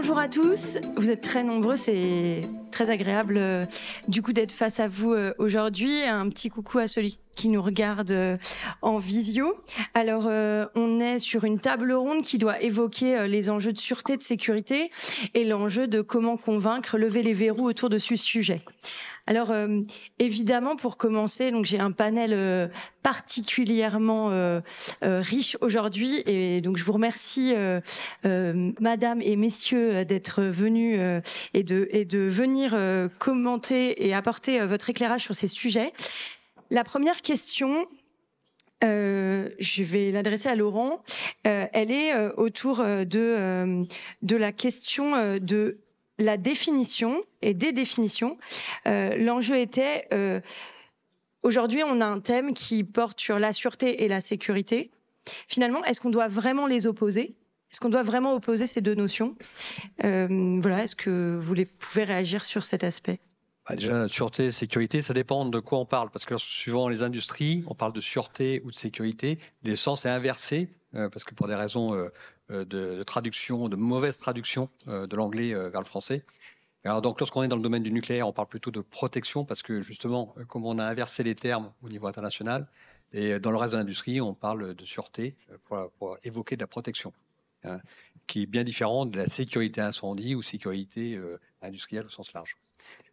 Bonjour à tous, vous êtes très nombreux, c'est très agréable euh, du coup d'être face à vous euh, aujourd'hui. Un petit coucou à celui qui nous regarde euh, en visio. Alors, on est sur une table ronde qui doit évoquer les enjeux de sûreté, de sécurité et l'enjeu de comment convaincre, lever les verrous autour de ce sujet. Alors euh, évidemment, pour commencer, donc j'ai un panel euh, particulièrement euh, riche aujourd'hui, et donc je vous remercie, Madame et Messieurs, d'être venus et de et de venir commenter et apporter votre éclairage sur ces sujets. La première question, euh, je vais l'adresser à Laurent. Euh, elle est autour de, la question de la définition et des définitions. Euh, l'enjeu était, euh, aujourd'hui, on a un thème qui porte sur la sûreté et la sécurité. Finalement, est-ce qu'on doit vraiment les opposer? Est-ce qu'on doit vraiment opposer ces deux notions? Euh, Voilà, est-ce que vous pouvez réagir sur cet aspect? Bah, déjà, sûreté et sécurité, ça dépend de quoi on parle, parce que suivant les industries, on parle de sûreté ou de sécurité, l'essence est inversé, parce que pour des raisons euh, de, traduction, de mauvaise traduction euh, de l'anglais euh, vers le français. Alors donc lorsqu'on est dans le domaine du nucléaire, on parle plutôt de protection parce que justement, comme on a inversé les termes au niveau international, et dans le reste de l'industrie, on parle de sûreté pour, évoquer de la protection, hein, qui est bien différent de la sécurité incendie ou sécurité industrielle au sens large.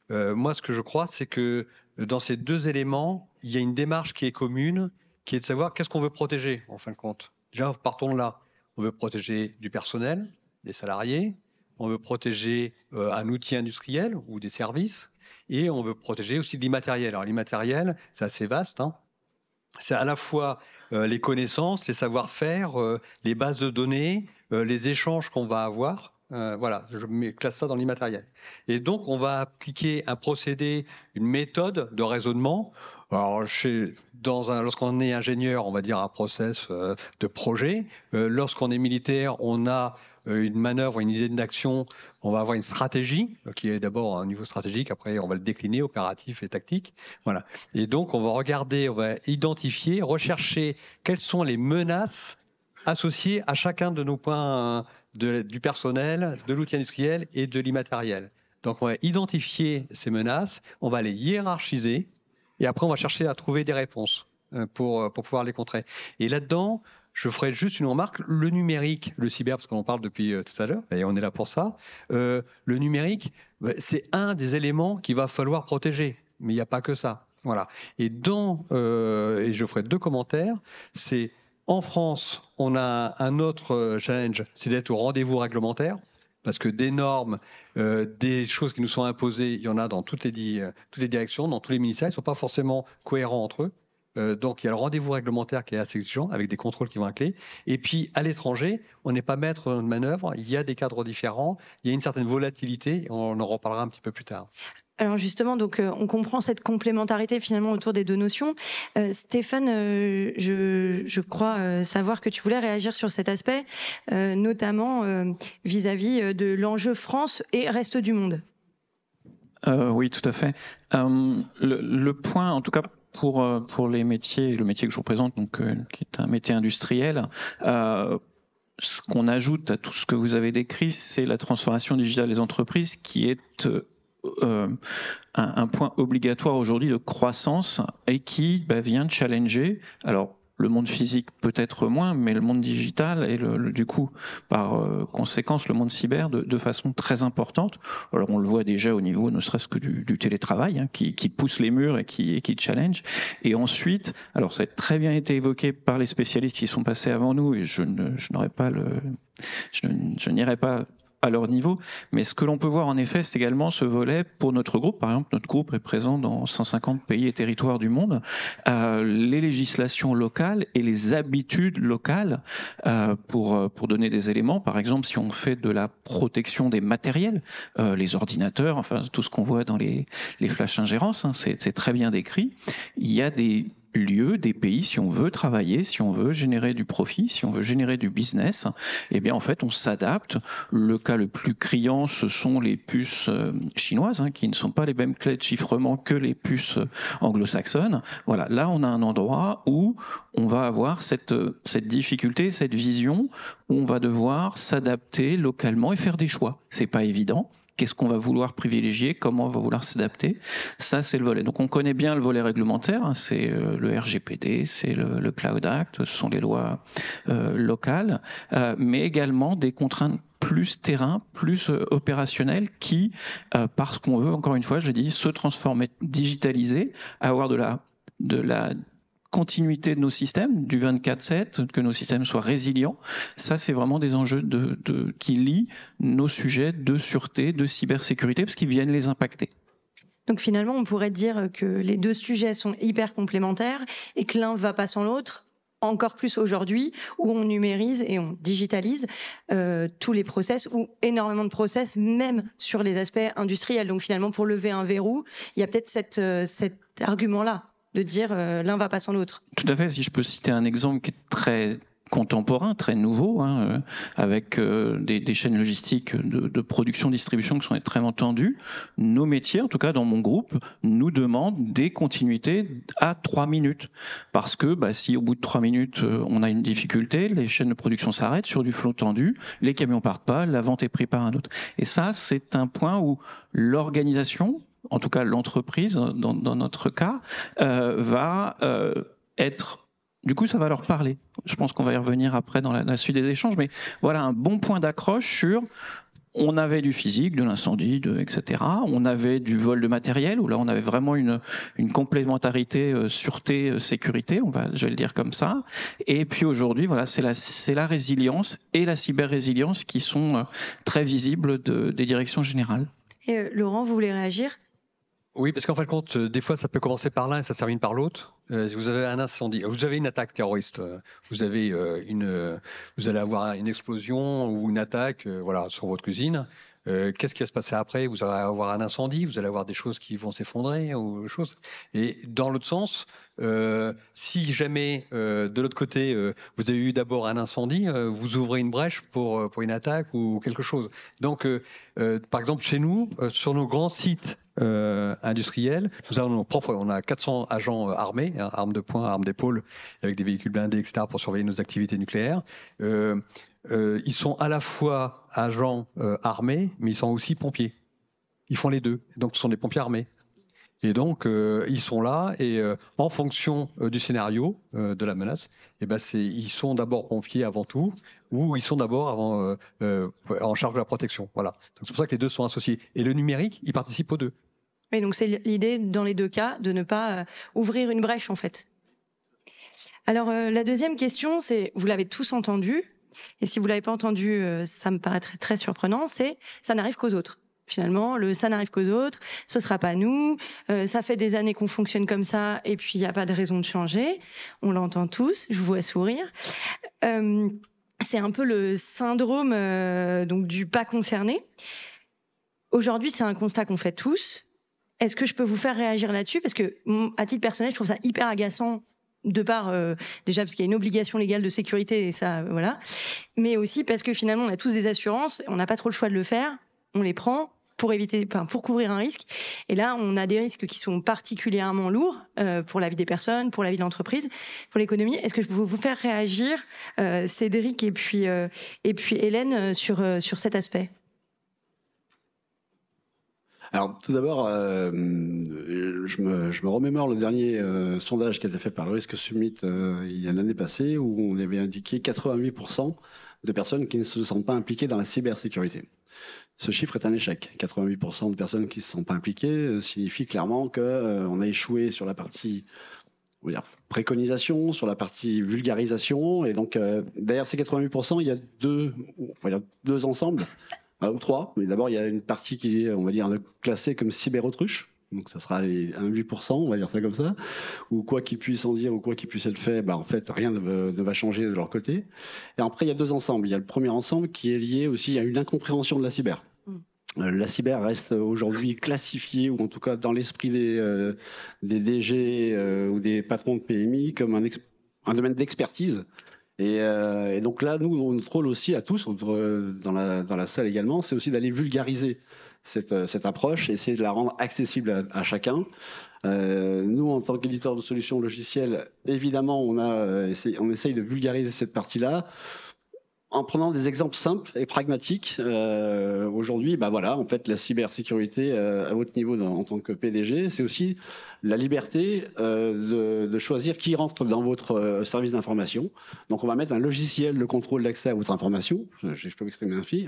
Moi, ce que je crois, c'est que dans ces deux éléments, il y a une démarche qui est commune, qui est de savoir qu'est-ce qu'on veut protéger en fin de compte. Déjà, partons de là. On veut protéger du personnel, des salariés, on veut protéger euh, un outil industriel ou des services, et on veut protéger aussi de l'immatériel. Alors l'immatériel, c'est assez vaste. Hein. C'est à la fois euh, les connaissances, les savoir-faire, euh, les bases de données, les échanges qu'on va avoir. Voilà, je classe ça dans l'immatériel. Et donc, on va appliquer un procédé, une méthode de raisonnement alors, lorsqu'on est ingénieur, on va dire un process euh, de projet. Euh, lorsqu'on est militaire, on a euh, une manœuvre, une idée d'action, on va avoir une stratégie qui est d'abord un niveau stratégique, après on va le décliner opératif et tactique. Voilà. Et donc on va regarder, on va identifier, rechercher quelles sont les menaces associées à chacun de nos points du personnel, de l'outil industriel et de l'immatériel. Donc on va identifier ces menaces, on va les hiérarchiser et après, on va chercher à trouver des réponses euh, pour, euh, pour pouvoir les contrer. Et là-dedans, je ferai juste une remarque. Le numérique, le cyber, parce qu'on en parle depuis euh, tout à l'heure, et on est là pour ça, le numérique, bah, c'est un des éléments qu'il va falloir protéger. Mais il n'y a pas que ça. Voilà. Et dans, et je ferai deux commentaires, c'est en France, on a un autre challenge, c'est d'être au rendez-vous réglementaire parce que des normes, euh, des choses qui nous sont imposées, il y en a dans toutes les, euh, toutes les directions, dans tous les ministères, ils ne sont pas forcément cohérents entre eux. Euh, donc il y a le rendez-vous réglementaire qui est assez exigeant, avec des contrôles qui vont clé. Et puis à l'étranger, on n'est pas maître de manœuvre, il y a des cadres différents, il y a une certaine volatilité, on en reparlera un petit peu plus tard. Alors justement, donc euh, on comprend cette complémentarité finalement autour des deux notions. Euh, Stéphane, euh, je, crois savoir que tu voulais réagir sur cet aspect, notamment vis-à-vis de l'enjeu France et reste du monde. oui, tout à fait. Le, point, en tout cas pour les métiers, le métier que je représente, donc qui est un métier industriel ce qu'on ajoute à tout ce que vous avez décrit, c'est la transformation digitale des entreprises qui est euh, un, point obligatoire aujourd'hui de croissance et qui bah, vient challenger. Alors le monde physique peut-être moins, mais le monde digital et du coup, par euh, conséquence, le monde cyber de, façon très importante. Alors on le voit déjà au niveau, ne serait-ce que du, télétravail, hein, qui, pousse les murs et qui, challenge. Et ensuite, alors ça a très bien été évoqué par les spécialistes qui sont passés avant nous, et je n'aurais pas je, je n'irai pas à leur niveau. Mais ce que l'on peut voir en effet, c'est également ce volet pour notre groupe. Par exemple, notre groupe est présent dans 150 pays et territoires du monde. Euh, les législations locales et les habitudes locales euh, pour euh, pour donner des éléments. Par exemple, si on fait de la protection des matériels, euh, les ordinateurs, enfin tout ce qu'on voit dans les les flash ingérences, hein, c'est très bien décrit. Il y a des lieux, des pays, si on veut travailler, si on veut générer du profit, si on veut générer du business, eh bien en fait on s'adapte. Le cas le plus criant, ce sont les puces euh, chinoises, hein, qui ne sont pas les mêmes clés de chiffrement que les puces euh, anglo-saxonnes. Voilà, là on a un endroit où on va avoir cette, euh, cette difficulté, cette vision, où on va devoir s'adapter localement et faire des choix. C'est pas évident qu'est-ce qu'on va vouloir privilégier, comment on va vouloir s'adapter. Ça, c'est le volet. Donc on connaît bien le volet réglementaire, hein, c'est euh, le RGPD, c'est le, Cloud Act, ce sont les lois euh, locales, euh, mais également des contraintes plus terrain, plus opérationnelles qui, parce qu'on veut, encore une fois, je dis, se transformer, digitaliser, avoir de la de la continuité de nos systèmes, du 24-7, que nos systèmes soient résilients. Ça, c'est vraiment des enjeux qui lient nos sujets de sûreté, de cybersécurité, parce qu'ils viennent les impacter. Donc finalement, on pourrait dire que les deux sujets sont hyper complémentaires et que l'un va pas sans l'autre, encore plus aujourd'hui où on numérise et on digitalise euh, tous les process ou énormément de process, même sur les aspects industriels. Donc finalement, pour lever un verrou, il y a peut-être euh, cet argument-là de dire euh, l'un va pas sans l'autre. Tout à fait. Si je peux citer un exemple qui est très contemporain, très nouveau, hein, euh, avec euh, des, chaînes logistiques de, production, distribution qui sont extrêmement tendues. Nos métiers, en tout cas dans mon groupe, nous demandent des continuités à trois minutes. Parce que bah, si au bout de trois minutes, on a une difficulté, les chaînes de production s'arrêtent sur du flot tendu, les camions partent pas, la vente est prise par un autre. Et ça, c'est un point où l'organisation, en tout cas l'entreprise, dans, notre cas, euh, va euh, être du coup, ça va leur parler. Je pense qu'on va y revenir après dans la, suite des échanges, mais voilà un bon point d'accroche sur on avait du physique, de l'incendie, etc. On avait du vol de matériel, où là on avait vraiment une, complémentarité euh, sûreté sécurité, on va, je vais le dire comme ça. Et puis aujourd'hui, voilà, c'est la, résilience et la cyber-résilience qui sont très visibles de, des directions générales. Et Laurent, vous voulez réagir? Oui, parce qu'en fin de compte, euh, des fois, ça peut commencer par l'un et ça termine par l'autre. Euh, vous avez un incendie, vous avez une attaque terroriste, euh, vous avez une, vous allez avoir une explosion ou une attaque, voilà, sur votre cuisine. Qu'est-ce qui va se passer après? Vous allez avoir un incendie, vous allez avoir des choses qui vont s'effondrer ou choses. Et dans l'autre sens, si jamais de l'autre côté vous avez eu d'abord un incendie, vous ouvrez une brèche pour pour une attaque ou quelque chose. Donc, par exemple, chez nous, sur nos grands sites euh, industriels. Nous avons propre, on a 400 agents euh, armés, hein, armes de poing, armes d'épaule, avec des véhicules blindés, etc., pour surveiller nos activités nucléaires. Euh, euh, ils sont à la fois agents euh, armés, mais ils sont aussi pompiers. Ils font les deux. Donc, ce sont des pompiers armés. Et donc, euh, ils sont là et en fonction du scénario de la menace, eh ben ils sont d'abord pompiers avant tout, ou ils sont d'abord en charge de la protection. Voilà. C'est pour ça que les deux sont associés. Et le numérique, il participe aux deux. Oui, donc c'est l'idée dans les deux cas de ne pas ouvrir une brèche en fait. Alors la deuxième question, c'est, vous l'avez tous entendu, et si vous l'avez pas entendu, euh, ça me paraîtrait très surprenant, c'est ça n'arrive qu'aux autres. Finalement, le ça n'arrive qu'aux autres, ce sera pas nous, ça fait des années qu'on fonctionne comme ça, et puis il n'y a pas de raison de changer. On l'entend tous, je vous vois sourire. c'est un peu le syndrome donc du pas concerné. Aujourd'hui, c'est un constat qu'on fait tous. Est-ce que je peux vous faire réagir là-dessus? Parce que, à titre personnel, je trouve ça hyper agaçant de part euh, déjà parce qu'il y a une obligation légale de sécurité et ça voilà. Mais aussi parce que finalement on a tous des assurances on n'a pas trop le choix de le faire on les prend pour éviter enfin, pour couvrir un risque. Et là on a des risques qui sont particulièrement lourds euh, pour la vie des personnes pour la vie de l'entreprise pour l'économie. Est-ce que je peux vous faire réagir euh, Cédric et puis et puis Hélène sur sur cet aspect? Alors, tout d'abord, euh, je, me, remémore le dernier euh, sondage qui a été fait par le Risque Summit euh, il y a l'année passée, où on avait indiqué 88% de personnes qui ne se sentent pas impliquées dans la cybersécurité. Ce chiffre est un échec. 88% de personnes qui ne se sentent pas impliquées signifie clairement qu'on a échoué sur la partie préconisation, sur la partie vulgarisation. Et donc, derrière ces 88%, il y a deux, il y a deux ensembles ou trois. Mais d'abord, il y a une partie qui est, on va dire, classée comme cyberautruche. Donc ça sera les 1,8%, on va dire ça comme ça. Ou quoi qu'ils puissent en dire, ou quoi qu'ils puissent être fait, bah en fait, rien ne, va changer de leur côté. Et après, il y a deux ensembles. Il y a le premier ensemble qui est lié aussi à une incompréhension de la cyber. Mm. la cyber reste aujourd'hui classifiée, ou en tout cas dans l'esprit des, des DG ou des patrons de PMI, comme un, un domaine d'expertise. Et, et, donc là, nous, notre rôle aussi à tous, dans la, dans la salle également, c'est aussi d'aller vulgariser cette, cette, approche, essayer de la rendre accessible à, chacun. Euh, nous, en tant qu'éditeur de solutions logicielles, évidemment, on, a, on essaye de vulgariser cette partie-là en prenant des exemples simples et pragmatiques. Euh, Aujourd'hui, bah voilà, en fait, la cybersécurité euh, à votre niveau en tant que PDG, c'est aussi la liberté euh, de, choisir qui rentre dans votre service d'information. Donc, on va mettre un logiciel de contrôle d'accès à votre information, je, peux m'exprimer ainsi,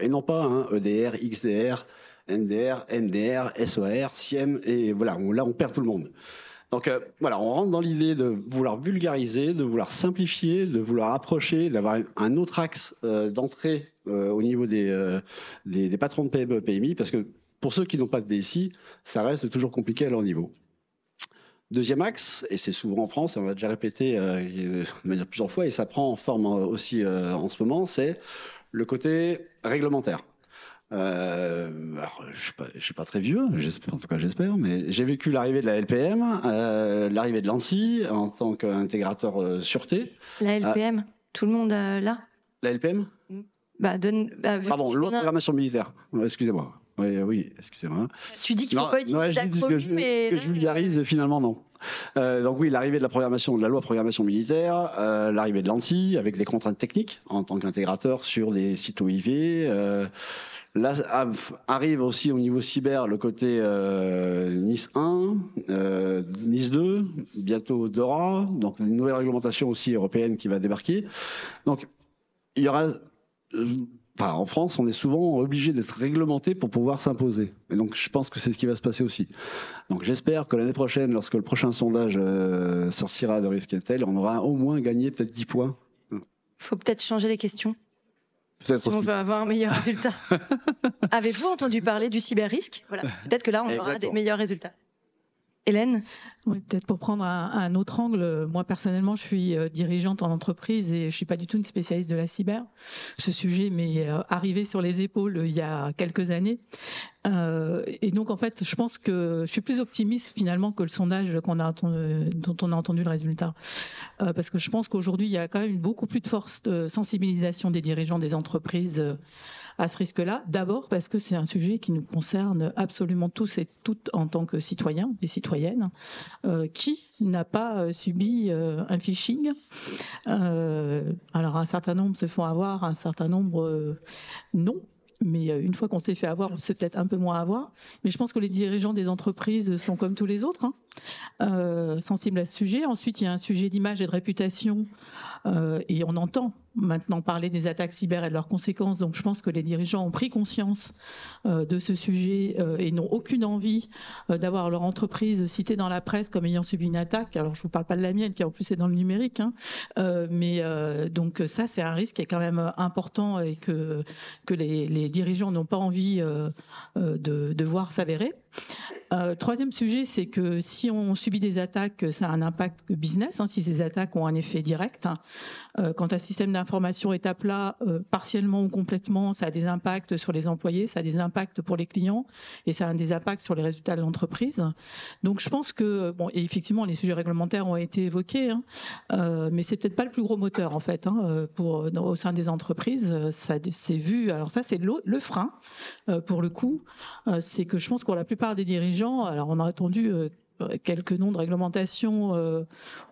et non pas un EDR, XDR, NDR, MDR, SOR, SIEM, et voilà, là, on perd tout le monde. Donc euh, voilà, on rentre dans l'idée de vouloir vulgariser, de vouloir simplifier, de vouloir approcher, d'avoir un autre axe euh, d'entrée euh, au niveau des, patrons de PME, PMI, parce que pour ceux qui n'ont pas de DSI, ça reste toujours compliqué à leur niveau. Deuxième axe, et c'est souvent en France, on l'a déjà répété de manière plusieurs fois, et ça prend en forme aussi en ce moment, c'est le côté réglementaire. Euh, alors, je ne suis, pas très vieux, en tout cas j'espère, mais j'ai vécu l'arrivée de la LPM, euh, l'arrivée de l'ANSI en tant qu'intégrateur euh, sûreté. La LPM, ah. tout le monde là? La LPM bah, donne, bah, Pardon, loi de programmation militaire. Excusez-moi. Oui, oui excusez-moi. Tu dis qu'il ne faut pas utiliser d'acronyme, mais... Que je vulgarise, finalement non. Euh, donc oui, l'arrivée de la programmation, de la loi programmation militaire, euh, l'arrivée de l'ANSI avec des contraintes techniques en tant qu'intégrateur sur des sites OIV, euh, Là arrive aussi au niveau cyber le côté euh, Nice 1, euh, Nice 2, bientôt Dora, donc une nouvelle réglementation aussi européenne qui va débarquer. Donc il y aura, euh, en France, on est souvent obligé d'être réglementé pour pouvoir s'imposer. Et donc je pense que c'est ce qui va se passer aussi. Donc j'espère que l'année prochaine, lorsque le prochain sondage sortira de risque Intel, on aura au moins gagné peut-être 10 points. Faut peut-être changer les questions. Si on veut avoir un meilleur résultat. Avez-vous entendu parler du cyber-risque voilà. Peut-être que là, on aura des meilleurs résultats. Hélène? Oui, peut-être pour prendre un, un, autre angle. Moi, personnellement, je suis euh, dirigeante en entreprise et je suis pas du tout une spécialiste de la cyber. Ce sujet m'est euh, arrivé sur les épaules il y a quelques années. Euh, et donc, en fait, je pense que je suis plus optimiste finalement que le sondage qu'on a entendu, dont on a entendu le résultat. Euh, parce que je pense qu'aujourd'hui, il y a quand même beaucoup plus de force de sensibilisation des dirigeants des entreprises euh, à ce risque-là. D'abord parce que c'est un sujet qui nous concerne absolument tous et toutes en tant que citoyens et citoyennes. Euh, qui n'a pas euh, subi euh, un phishing Alors un certain nombre se font avoir, un certain nombre non mais une fois qu'on s'est fait avoir, on peut-être un peu moins avoir. Mais je pense que les dirigeants des entreprises sont comme tous les autres, hein, euh, sensibles à ce sujet. Ensuite, il y a un sujet d'image et de réputation, euh, et on entend maintenant parler des attaques cyber et de leurs conséquences. Donc, je pense que les dirigeants ont pris conscience euh, de ce sujet euh, et n'ont aucune envie euh, d'avoir leur entreprise citée dans la presse comme ayant subi une attaque. Alors, je vous parle pas de la mienne, qui en plus est dans le numérique, hein. mais donc ça, c'est un risque qui est quand même important et que les, dirigeants n'ont pas envie de voir s'avérer. Euh, troisième sujet, c'est que si on subit des attaques, ça a un impact business, hein, si ces attaques ont un effet direct. Hein. Euh, quand un système d'information est à plat, partiellement ou complètement, ça a des impacts sur les employés, ça a des impacts pour les clients et ça a des impacts sur les résultats de l'entreprise. Donc je pense que, bon, et effectivement, les sujets réglementaires ont été évoqués, hein, euh, mais c'est peut-être pas le plus gros moteur en fait hein, pour au sein des entreprises. Ça c'est vu. Alors ça, c'est le, frein pour le coup. c'est que je pense pour la plupart des dirigeants, alors on a attendu quelques noms de réglementation euh,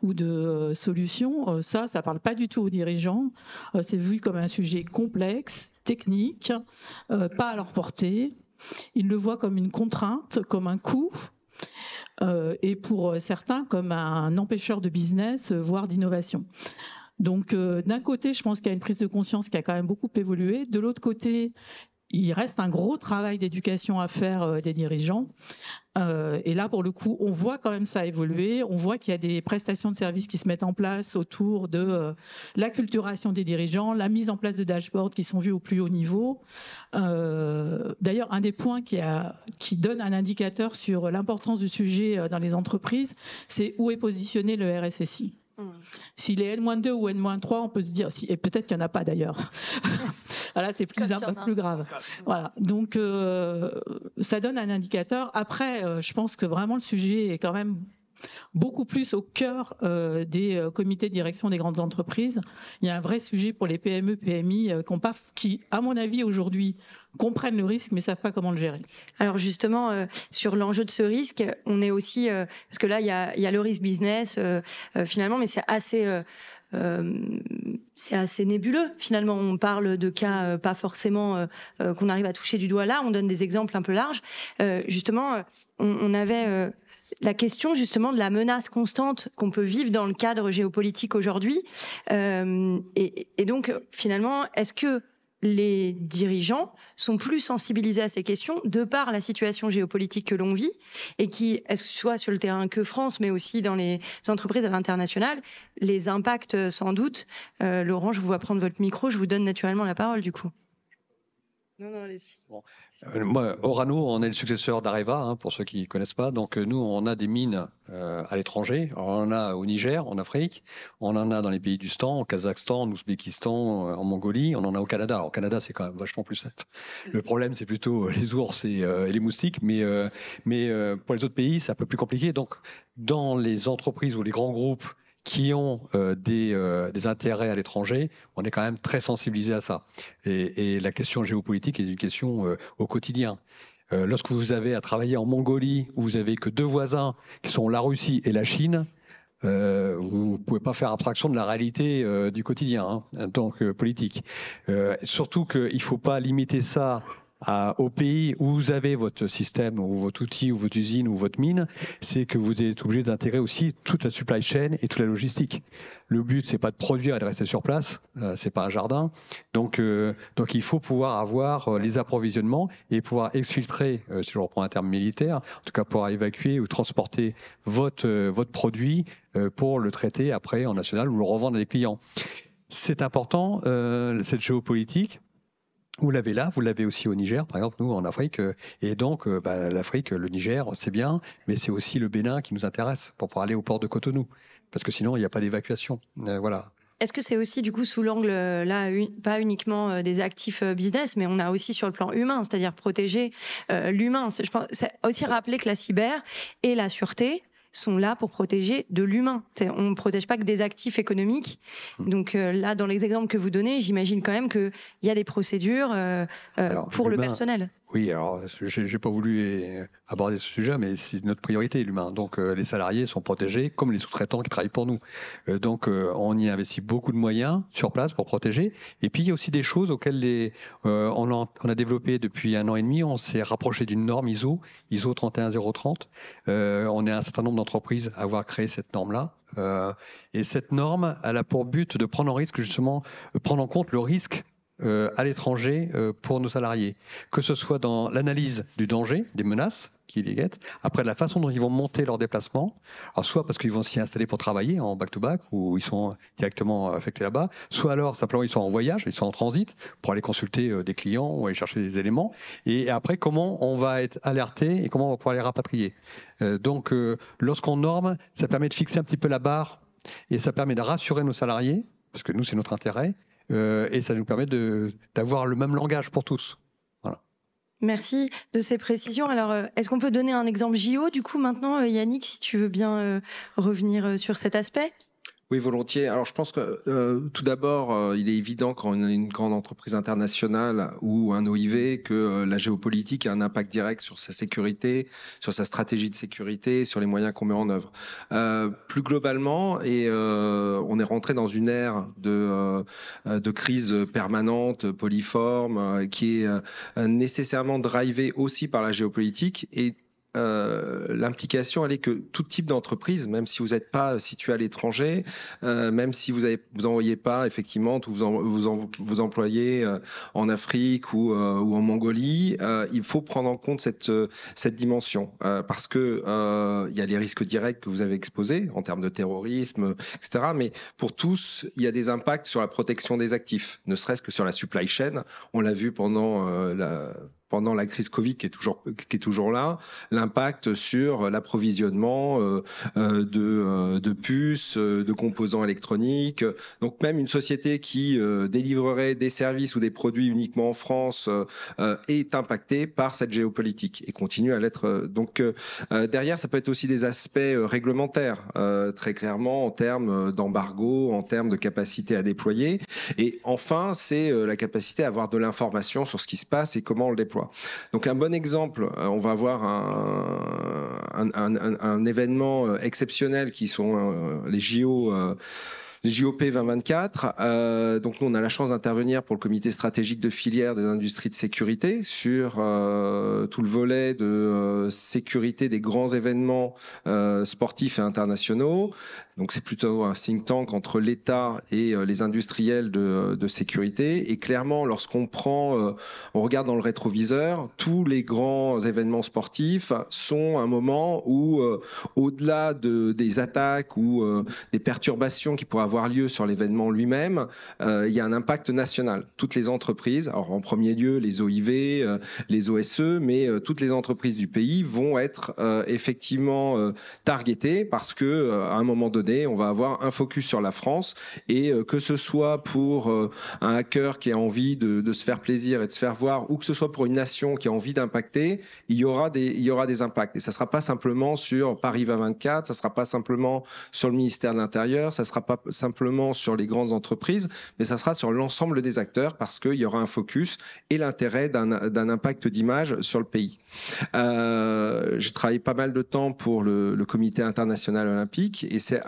ou de euh, solutions, euh, ça, ça parle pas du tout aux dirigeants. c'est vu comme un sujet complexe, technique, pas à leur portée. Ils le voient comme une contrainte, comme un coût. et pour certains, comme un empêcheur de business, voire d'innovation. Donc, d'un côté, je pense qu'il y a une prise de conscience qui a quand même beaucoup évolué. De l'autre côté, il reste un gros travail d'éducation à faire euh, des dirigeants. Euh, et là, pour le coup, on voit quand même ça évoluer. On voit qu'il y a des prestations de services qui se mettent en place autour de euh, la culturation des dirigeants, la mise en place de dashboards qui sont vus au plus haut niveau. D'ailleurs, un des points qui, qui donne un indicateur sur l'importance du sujet dans les entreprises, c'est où est positionné le RSSI. S'il est N-2 ou N-3, on peut se dire, si, et peut-être qu'il n'y en a pas d'ailleurs. voilà, c'est plus, plus grave. Voilà, donc ça donne un indicateur. Après, je pense que vraiment le sujet est quand même beaucoup plus au cœur euh, des euh, comités de direction des grandes entreprises. Il y a un vrai sujet pour les PME, PMI euh, qui, à mon avis, aujourd'hui, comprennent le risque mais savent pas comment le gérer. Alors justement, sur l'enjeu de ce risque, on est aussi parce que là, il y a, le risque business finalement, mais c'est assez c'est assez nébuleux. Finalement, on parle de cas pas forcément qu'on arrive à toucher du doigt là. On donne des exemples un peu larges. justement, on avait la question justement de la menace constante qu'on peut vivre dans le cadre géopolitique aujourd'hui. Euh, et, donc, finalement, est-ce que les dirigeants sont plus sensibilisés à ces questions de par la situation géopolitique que l'on vit et qui, est-ce que soit sur le terrain que France, mais aussi dans les entreprises à l'international, les impacts sans doute? Euh, Laurent, je vous vois prendre votre micro, je vous donne naturellement la parole du coup. Non, non, allez-y. Moi, Orano, on est le successeur d'Areva, hein, pour ceux qui ne connaissent pas. Donc, euh, nous, on a des mines euh, à l'étranger. On en a au Niger, en Afrique. On en a dans les pays du Stan, au Kazakhstan, en Ouzbékistan, en Mongolie. On en a au Canada. Au Canada, c'est quand même vachement plus simple. Le problème, c'est plutôt les ours et, les moustiques. Mais, mais pour les autres pays, c'est un peu plus compliqué. Donc, dans les entreprises ou les grands groupes qui ont euh, des, euh, des, intérêts à l'étranger, on est quand même très sensibilisé à ça. Et, et la question géopolitique est une question euh, au quotidien. lorsque vous avez à travailler en Mongolie, où vous avez que deux voisins, qui sont la Russie et la Chine, vous ne pouvez pas faire abstraction de la réalité du quotidien hein, en tant que politique. surtout qu'il ne faut pas limiter ça au pays où vous avez votre système ou votre outil ou votre usine ou votre mine, c'est que vous êtes obligé d'intégrer aussi toute la supply chain et toute la logistique. Le but, c'est pas de produire et de rester sur place, euh, c'est pas un jardin. Donc, euh, donc il faut pouvoir avoir euh, les approvisionnements et pouvoir exfiltrer, euh, si je reprends un terme militaire, en tout cas pouvoir évacuer ou transporter votre votre produit pour le traiter après en national ou le revendre à des clients. C'est important cette géopolitique vous l'avez là, vous l'avez aussi au Niger, par exemple, nous en Afrique. Euh, et donc, euh, bah, l'Afrique, le Niger, c'est bien, mais c'est aussi le Bénin qui nous intéresse pour pouvoir aller au port de Cotonou. Parce que sinon, il n'y a pas d'évacuation. Euh, voilà. Est-ce que c'est aussi du coup sous l'angle là pas uniquement des actifs business, mais on a aussi sur le plan humain, c'est-à-dire protéger l'humain? Je pense aussi rappeler que la cyber et la sûreté sont là pour protéger de l'humain. On ne protège pas que des actifs économiques. Mmh. Donc euh, là, dans les exemples que vous donnez, j'imagine quand même qu'il y a des procédures euh, euh, pour le personnel. Oui, alors j'ai pas voulu aborder ce sujet, mais c'est notre priorité, l'humain. Donc les salariés sont protégés comme les sous-traitants qui travaillent pour nous. donc on y investit beaucoup de moyens sur place pour protéger. Et puis il y a aussi des choses auxquelles les, on, a, on, a, développé depuis un an et demi. On s'est rapproché d'une norme ISO, ISO 31030. on est un certain nombre d'entreprises à avoir créé cette norme-là. Euh, et cette norme, elle a pour but de prendre en risque justement, prendre en compte le risque euh, à l'étranger euh, pour nos salariés, que ce soit dans l'analyse du danger, des menaces qui les guettent, après la façon dont ils vont monter leur déplacement, alors soit parce qu'ils vont s'y installer pour travailler en back-to-back, ou ils sont directement affectés là-bas, soit alors simplement ils sont en voyage, ils sont en transit pour aller consulter euh, des clients ou aller chercher des éléments, et après comment on va être alerté et comment on va pouvoir les rapatrier. donc lorsqu'on norme, ça permet de fixer un petit peu la barre et ça permet de rassurer nos salariés, parce que nous c'est notre intérêt, euh, et ça nous permet d'avoir le même langage pour tous. Merci de ces précisions. Alors, euh, est-ce qu'on peut donner un exemple JO du coup maintenant, euh, Yannick, si tu veux bien revenir sur cet aspect? Oui, volontiers. Alors, je pense que euh, tout d'abord, euh, il est évident quand on est une grande entreprise internationale ou un OIV que euh, la géopolitique a un impact direct sur sa sécurité, sur sa stratégie de sécurité, sur les moyens qu'on met en œuvre. plus globalement, et on est rentré dans une ère de, de crise permanente, polyforme, qui est nécessairement drivée aussi par la géopolitique et euh, l'implication, elle est que tout type d'entreprise, même si vous n'êtes pas situé à l'étranger, euh, même si vous avez, vous envoyez pas effectivement tous vous, vous, vous employez euh, en Afrique ou, euh, ou en Mongolie, il faut prendre en compte cette, cette dimension parce que il y a les risques directs que vous avez exposés en termes de terrorisme, etc. Mais pour tous, il y a des impacts sur la protection des actifs, ne serait-ce que sur la supply chain. On l'a vu pendant la pendant la crise Covid qui est toujours, là, l'impact sur l'approvisionnement euh, euh, de, euh, de, puces, de composants électroniques. Donc même une société qui délivrerait des services ou des produits uniquement en France est impactée par cette géopolitique et continue à l'être. Donc derrière, ça peut être aussi des aspects réglementaires, très clairement en termes d'embargo, en termes de capacité à déployer. Et enfin, c'est la capacité à avoir de l'information sur ce qui se passe et comment on le déploie. Donc un bon exemple, euh, on va avoir un, événement euh, exceptionnel qui sont euh, les JO JOP 2024. Euh, donc nous, on a la chance d'intervenir pour le comité stratégique de filière des industries de sécurité sur euh, tout le volet de euh, sécurité des grands événements euh, sportifs et internationaux. Donc c'est plutôt un think tank entre l'État et euh, les industriels de, de, sécurité. Et clairement, lorsqu'on prend, on regarde dans le rétroviseur, tous les grands événements sportifs sont un moment où, au-delà de, des attaques ou des perturbations qui pourraient avoir avoir lieu sur l'événement lui-même, euh, il y a un impact national. Toutes les entreprises, alors en premier lieu les OIV, euh, les OSE, mais euh, toutes les entreprises du pays vont être effectivement targetées parce que à un moment donné, on va avoir un focus sur la France et que ce soit pour un hacker qui a envie de, se faire plaisir et de se faire voir, ou que ce soit pour une nation qui a envie d'impacter, il y aura des il y aura des impacts. Et ça sera pas simplement sur Paris 2024, ça sera pas simplement sur le ministère de l'Intérieur, ça sera pas simplement sur les grandes entreprises, mais ça sera sur l'ensemble des acteurs parce qu'il y aura un focus et l'intérêt d'un impact d'image sur le pays. Euh, J'ai travaillé pas mal de temps pour le, Comité international olympique et c'est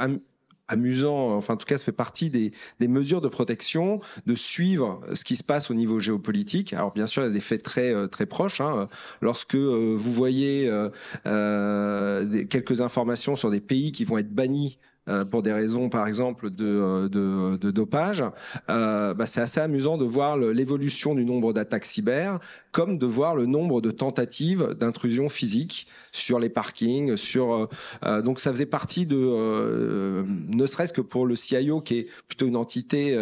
amusant, enfin en tout cas ça fait partie des, mesures de protection, de suivre ce qui se passe au niveau géopolitique. Alors bien sûr il y a des faits très euh, très proches. Hein. Lorsque euh, vous voyez euh, quelques informations sur des pays qui vont être bannis pour des raisons, par exemple, de, euh, dopage, euh, bah, c'est assez amusant de voir l'évolution du nombre d'attaques cyber, comme de voir le nombre de tentatives d'intrusion physique sur les parkings. Euh, donc ça faisait partie de, ne serait-ce que pour le CIO, qui est plutôt une entité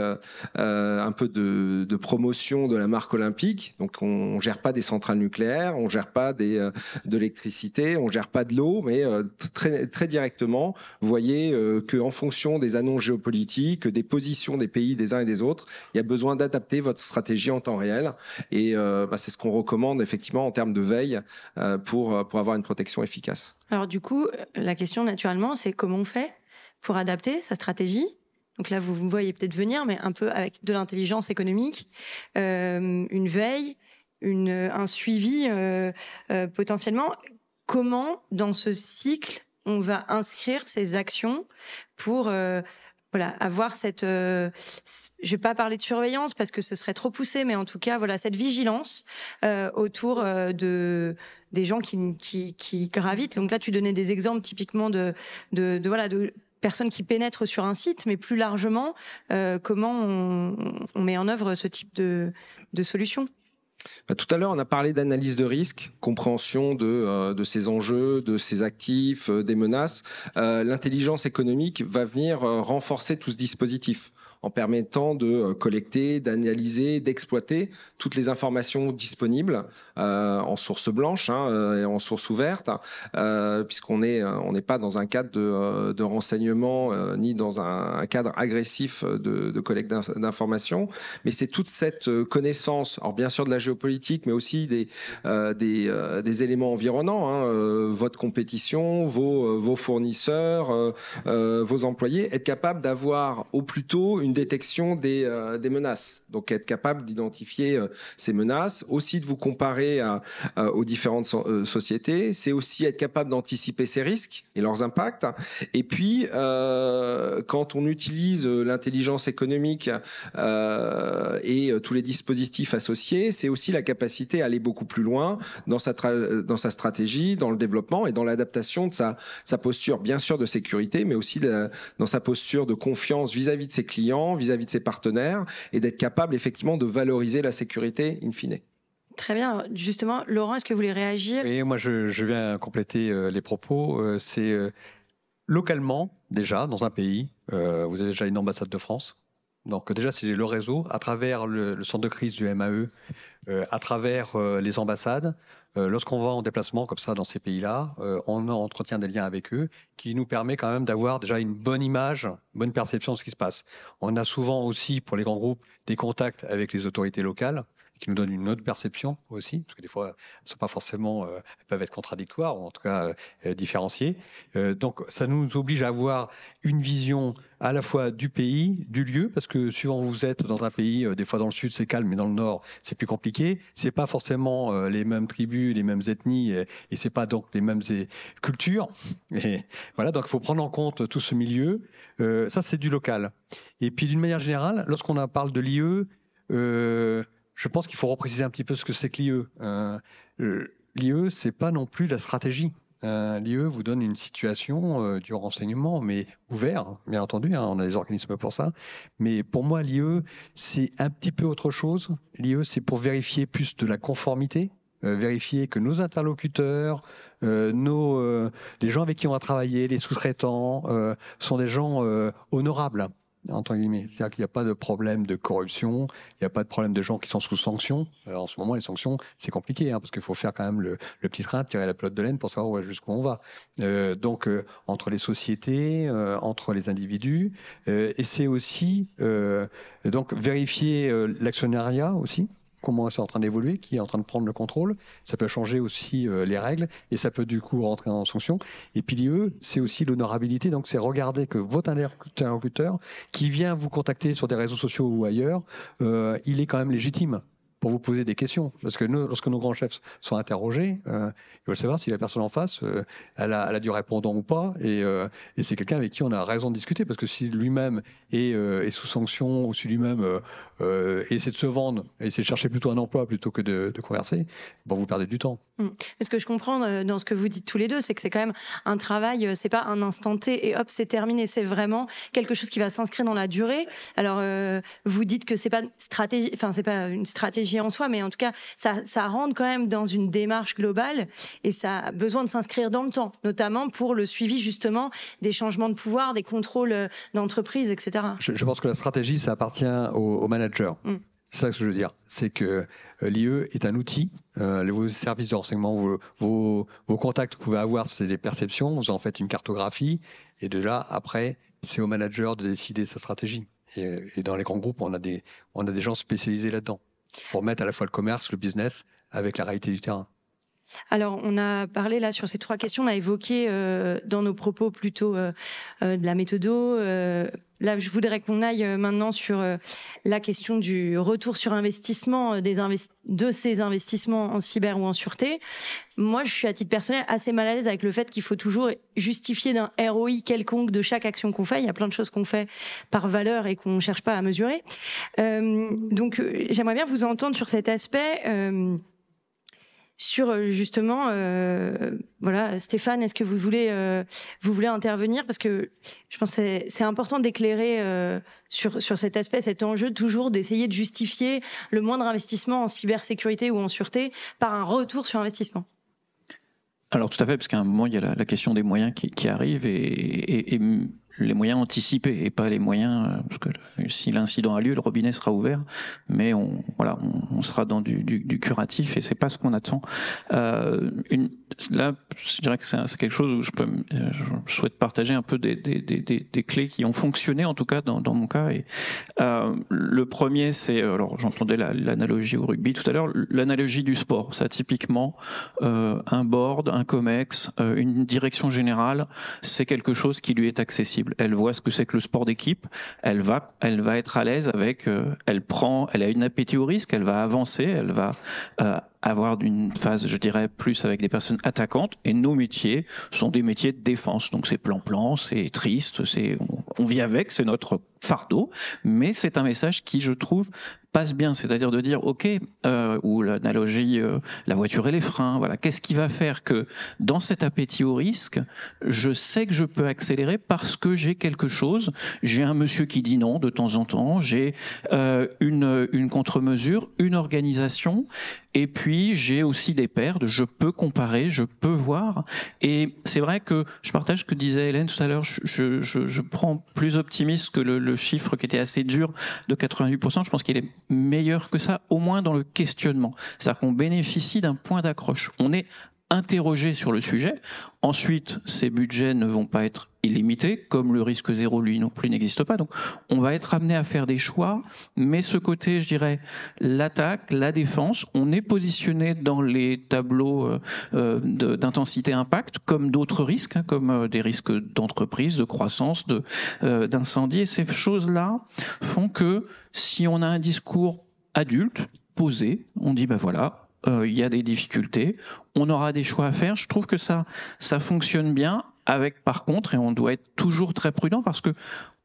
un peu de, promotion de la marque olympique. Donc on, on gère pas des centrales nucléaires, on gère pas des, de l'électricité, on gère pas de l'eau, mais très directement, vous voyez qu'en fonction des annonces géopolitiques, des positions des pays des uns et des autres, il y a besoin d'adapter votre stratégie en temps réel. Et euh, bah, c'est ce qu'on recommande effectivement en termes de veille euh, pour, pour avoir une protection efficace. Alors du coup, la question naturellement, c'est comment on fait pour adapter sa stratégie? Donc là, vous me voyez peut-être venir, mais un peu avec de l'intelligence économique, euh, une veille, un suivi euh, euh, potentiellement. Comment, dans ce cycle, on va inscrire ces actions pour euh, voilà, avoir cette, euh, je vais pas parler de surveillance parce que ce serait trop poussé, mais en tout cas, voilà, cette vigilance euh, autour euh, de des gens qui, qui, qui, gravitent. Donc là, tu donnais des exemples typiquement de, de, de voilà, de personnes qui pénètrent sur un site, mais plus largement, euh, comment on, on, met en œuvre ce type de, de solution. Bah, tout à l'heure, on a parlé d'analyse de risque, compréhension de, euh, ces enjeux, de ces actifs, euh, des menaces. Euh, L'intelligence économique va venir renforcer tout ce dispositif en permettant de euh, collecter, d'analyser, d'exploiter toutes les informations disponibles euh, en source blanche hein, euh, et en source ouverte, puisqu'on est on n'est pas dans un cadre de, renseignement ni dans un, cadre agressif de, collecte d'informations, mais c'est toute cette connaissance, alors bien sûr de la géopolitique, mais aussi des des, des, éléments environnants, hein, votre compétition, vos, vos fournisseurs, vos employés, être capable d'avoir au plus tôt une détection des, euh, des, menaces. Donc être capable d'identifier euh, ces menaces, aussi de vous comparer à, à, aux différentes euh, sociétés, c'est aussi être capable d'anticiper ces risques et leurs impacts. Et puis, quand on utilise l'intelligence économique et tous les dispositifs associés, c'est aussi la capacité à aller beaucoup plus loin dans sa, stratégie, dans le développement et dans l'adaptation de sa, posture, bien sûr de sécurité, mais aussi dans sa posture de confiance vis-à-vis -vis de ses clients vis-à-vis -vis de ses partenaires et d'être capable effectivement de valoriser la sécurité in fine. Très bien. Justement, Laurent, est-ce que vous voulez réagir? Et moi, je, je, viens compléter euh, les propos. Euh, C'est euh, localement, déjà, dans un pays, euh, vous avez déjà une ambassade de France Donc déjà, c'est le réseau à travers le, centre de crise du MAE, euh, à travers euh, les ambassades. Euh, lorsqu'on va en déplacement comme ça dans ces pays-là, on entretient des liens avec eux qui nous permet quand même d'avoir déjà une bonne image, bonne perception de ce qui se passe. On a souvent aussi, pour les grands groupes, des contacts avec les autorités locales qui nous donnent une autre perception aussi, parce que des fois, elles sont pas forcément, euh, elles peuvent être contradictoires ou en tout cas euh, différenciées. Euh, donc, ça nous oblige à avoir une vision à la fois du pays, du lieu, parce que suivant où vous êtes dans un pays, des fois dans le sud c'est calme, mais dans le nord c'est plus compliqué. C'est pas forcément les mêmes tribus, les mêmes ethnies, et, et c'est pas donc les mêmes cultures. Et voilà, donc il faut prendre en compte tout ce milieu. ça, c'est du local. Et puis d'une manière générale, lorsqu'on parle de l'IE, euh, je pense qu'il faut repréciser un petit peu ce que c'est que l'IE. Euh, L'IE, c'est pas non plus la stratégie. Euh, L'IE vous donne une situation euh, du renseignement, mais ouvert, bien entendu, hein, on a des organismes pour ça. Mais pour moi, l'IE, c'est un petit peu autre chose. L'IE, c'est pour vérifier plus de la conformité, euh, vérifier que nos interlocuteurs, euh, nos, les gens avec qui on va travailler, les sous-traitants, sont des gens honorables entre guillemets. C'est-à-dire qu'il n'y a pas de problème de corruption, il n'y a pas de problème de gens qui sont sous sanction. en ce moment, les sanctions, c'est compliqué, hein, parce qu'il faut faire quand même le, petit train, tirer la pelote de laine pour savoir jusqu'où on va. Euh, donc, euh, entre les sociétés, euh, entre les individus, et c'est aussi donc vérifier l'actionnariat aussi comment c'est en train d'évoluer, qui est en train de prendre le contrôle. Ça peut changer aussi euh, les règles et ça peut du coup rentrer en sanction. Et puis l'IE, c'est aussi l'honorabilité. Donc c'est regarder que votre interlocuteur qui vient vous contacter sur des réseaux sociaux ou ailleurs, euh, il est quand même légitime pour vous poser des questions. Parce que nous, lorsque nos grands chefs sont interrogés, euh, ils veulent savoir si la personne en face, euh, elle, a, du répondant ou pas. Et, euh, et c'est quelqu'un avec qui on a raison de discuter. Parce que si lui-même est, est, sous sanction, ou si lui-même essaie de se vendre, essaie de chercher plutôt un emploi plutôt que de, converser, bon, vous perdez du temps. Mmh. Ce que je comprends dans ce que vous dites tous les deux, c'est que c'est quand même un travail, c'est pas un instant T et hop, c'est terminé. C'est vraiment quelque chose qui va s'inscrire dans la durée. Alors, vous dites que c'est pas c'est pas une stratégie en soi, mais en tout cas, ça, ça rentre quand même dans une démarche globale et ça a besoin de s'inscrire dans le temps, notamment pour le suivi justement des changements de pouvoir, des contrôles euh, d'entreprise, etc. Je, pense que la stratégie, ça appartient aux, managers. Mm. C'est ça que je veux dire. C'est que euh, l'IE est un outil. Euh, vos services de renseignement, vos, vos, vos contacts que vous pouvez avoir, c'est des perceptions. Vous en faites une cartographie. Et de là, après, c'est au manager de décider sa stratégie. Et, et, dans les grands groupes, on a des, on a des gens spécialisés là-dedans pour mettre à la fois le commerce, le business avec la réalité du terrain. Alors, on a parlé là sur ces trois questions, on a évoqué euh, dans nos propos plutôt euh, euh, de la méthodo. là, je voudrais qu'on aille maintenant sur la question du retour sur investissement des de ces investissements en cyber ou en sûreté. Moi, je suis à titre personnel assez mal à l'aise avec le fait qu'il faut toujours justifier d'un ROI quelconque de chaque action qu'on fait. Il y a plein de choses qu'on fait par valeur et qu'on ne cherche pas à mesurer. donc, j'aimerais bien vous entendre sur cet aspect sur euh, justement, euh, voilà, Stéphane, est-ce que vous voulez, euh, vous voulez intervenir? Parce que je pense que c'est important d'éclairer sur cet aspect, cet enjeu toujours d'essayer de justifier le moindre investissement en cybersécurité ou en sûreté par un retour sur investissement. Alors tout à fait, parce qu'à un moment il y a la, question des moyens qui, et, et les moyens anticipés et pas les moyens euh, parce que si l'incident a lieu, le robinet sera ouvert, mais on voilà, on, sera dans du, du, du, curatif et c'est pas ce qu'on attend. Euh, une, là, je dirais que c'est quelque chose où je peux, je souhaite partager un peu des, des, des, des clés qui ont fonctionné en tout cas dans, dans mon cas. Et euh, le premier, c'est alors j'entendais l'analogie au rugby tout à l'heure, l'analogie du sport. Ça typiquement euh, un board, un comex, euh, une direction générale, c'est quelque chose qui lui est accessible elle voit ce que c'est que le sport d'équipe. Elle va, elle va être à l'aise avec. Euh, elle prend, elle a une appétit au risque. Elle va avancer. Elle va euh, avoir d'une phase, je dirais, plus avec des personnes attaquantes. Et nos métiers sont des métiers de défense. Donc c'est plan-plan, c'est triste, c'est on, vit avec, c'est notre fardeau. Mais c'est un message qui, je trouve, passe bien, c'est-à-dire de dire ok, euh, ou l'analogie, euh, la voiture et les freins, voilà, qu'est-ce qui va faire que dans cet appétit au risque, je sais que je peux accélérer parce que j'ai quelque chose, j'ai un monsieur qui dit non de temps en temps, j'ai euh, une, une contre-mesure, une organisation, Et puis j'ai aussi des pertes, je peux comparer, je peux voir. Et c'est vrai que je partage ce que disait Hélène tout à l'heure. Je, je, je, prends plus optimiste que le, le, chiffre qui était assez dur de 88%. Je pense qu'il est meilleur que ça, au moins dans le questionnement. C'est-à-dire qu'on bénéficie d'un point d'accroche. On est interrogé sur le sujet. Ensuite, ces budgets ne vont pas être illimités, comme le risque zéro, lui non plus, n'existe pas. Donc, on va être amené à faire des choix, mais ce côté, je dirais, l'attaque, la défense, on est positionné dans les tableaux euh, euh d'intensité impact, comme d'autres risques, hein, comme euh, des risques d'entreprise, de croissance, d'incendie. Et ces choses-là font que si on a un discours adulte, posé, on dit ben voilà, il y a des difficultés, on aura des choix à faire. Je trouve que ça fonctionne bien. Avec par contre, et on doit être toujours très prudent parce que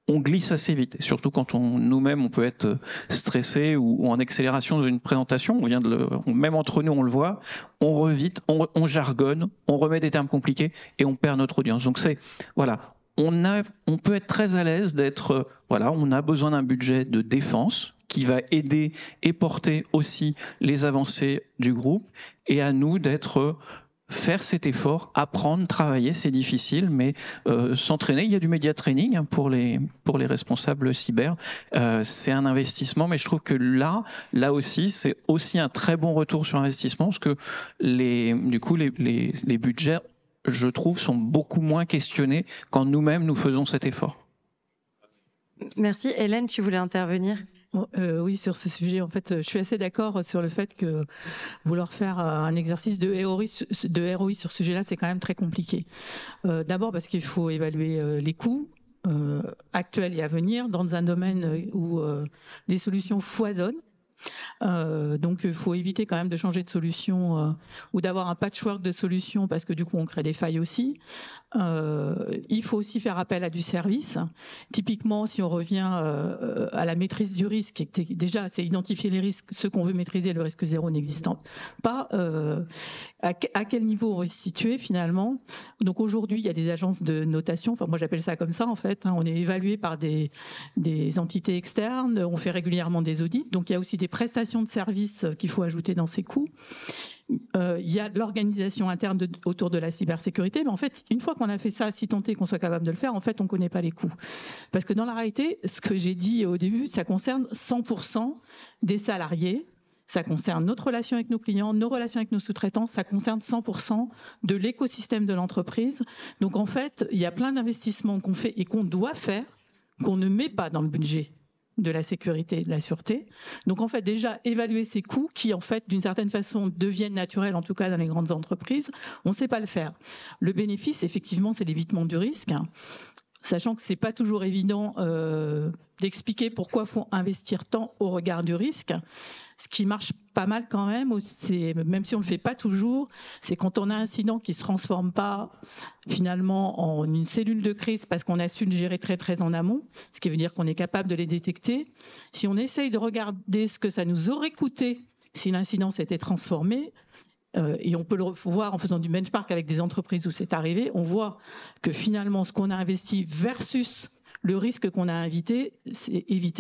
on glisse assez vite, surtout quand on nous-mêmes on peut être stressé ou, en accélération dans une présentation. On vient même entre nous on le voit, on revite, on, on jargonne, on remet des termes compliqués et on perd notre audience. Donc c'est voilà, on a, on peut être très à l'aise d'être voilà, on a besoin d'un budget de défense qui va aider et porter aussi les avancées du groupe et à nous d'être faire cet effort, apprendre, travailler, c'est difficile, mais euh, s'entraîner. Il y a du média training hein, pour les pour les responsables cyber. Euh, c'est un investissement, mais je trouve que là, là aussi, c'est aussi un très bon retour sur investissement, parce que les du coup les, les, les budgets, je trouve, sont beaucoup moins questionnés quand nous-mêmes nous faisons cet effort. Merci. Hélène, tu voulais intervenir? Euh, oui, sur ce sujet, en fait, je suis assez d'accord sur le fait que vouloir faire un exercice de ROI, sur ce sujet-là, c'est quand même très compliqué. Euh, D'abord parce qu'il faut évaluer euh, les coûts euh, actuels et à venir dans un domaine où euh, les solutions foisonnent. Euh, donc il faut éviter quand même de changer de solution euh, ou d'avoir un patchwork de solutions parce que du coup on crée des failles aussi. Euh, il faut aussi faire appel à du service. Typiquement, si on revient à la maîtrise du risque, déjà c'est identifier les risques, ceux qu'on veut maîtriser, le risque zéro n'existant pas. À, quel niveau on va se situer finalement Donc aujourd'hui, il y a des agences de notation. Enfin moi j'appelle ça comme ça en fait. Hein, on est évalué par des entités externes. On fait régulièrement des audits. Donc il y a aussi des prestations de services qu'il faut ajouter dans ces coûts. Euh, il y a l'organisation interne autour de la cybersécurité, mais en fait, une fois qu'on a fait ça, si est qu'on soit capable de le faire, en fait, on ne connaît pas les coûts. Parce que dans la réalité, ce que j'ai dit au début, ça concerne 100% des salariés, ça concerne notre relation avec nos clients, nos relations avec nos sous-traitants, ça concerne 100% de l'écosystème de l'entreprise. Donc en fait, il y a plein d'investissements qu'on fait et qu'on doit faire qu'on ne met pas dans le budget de la sécurité et de la sûreté. Donc en fait déjà évaluer ces coûts qui en fait d'une certaine façon deviennent naturels en tout cas dans les grandes entreprises, on ne sait pas le faire. Le bénéfice effectivement c'est l'évitement du risque. Sachant que c'est pas toujours évident euh, d'expliquer pourquoi faut investir tant au regard du risque. Ce qui marche pas mal quand même, même si on le fait pas toujours, c'est quand on a un incident qui se transforme pas finalement en une cellule de crise parce qu'on a su le gérer très très en amont, ce qui veut dire qu'on est capable de les détecter. Si on essaye de regarder ce que ça nous aurait coûté si l'incident s'était transformé, euh, et on peut le voir en faisant du benchmark avec des entreprises où c'est arrivé, on voit que finalement ce qu'on a investi versus le risque qu'on a évité,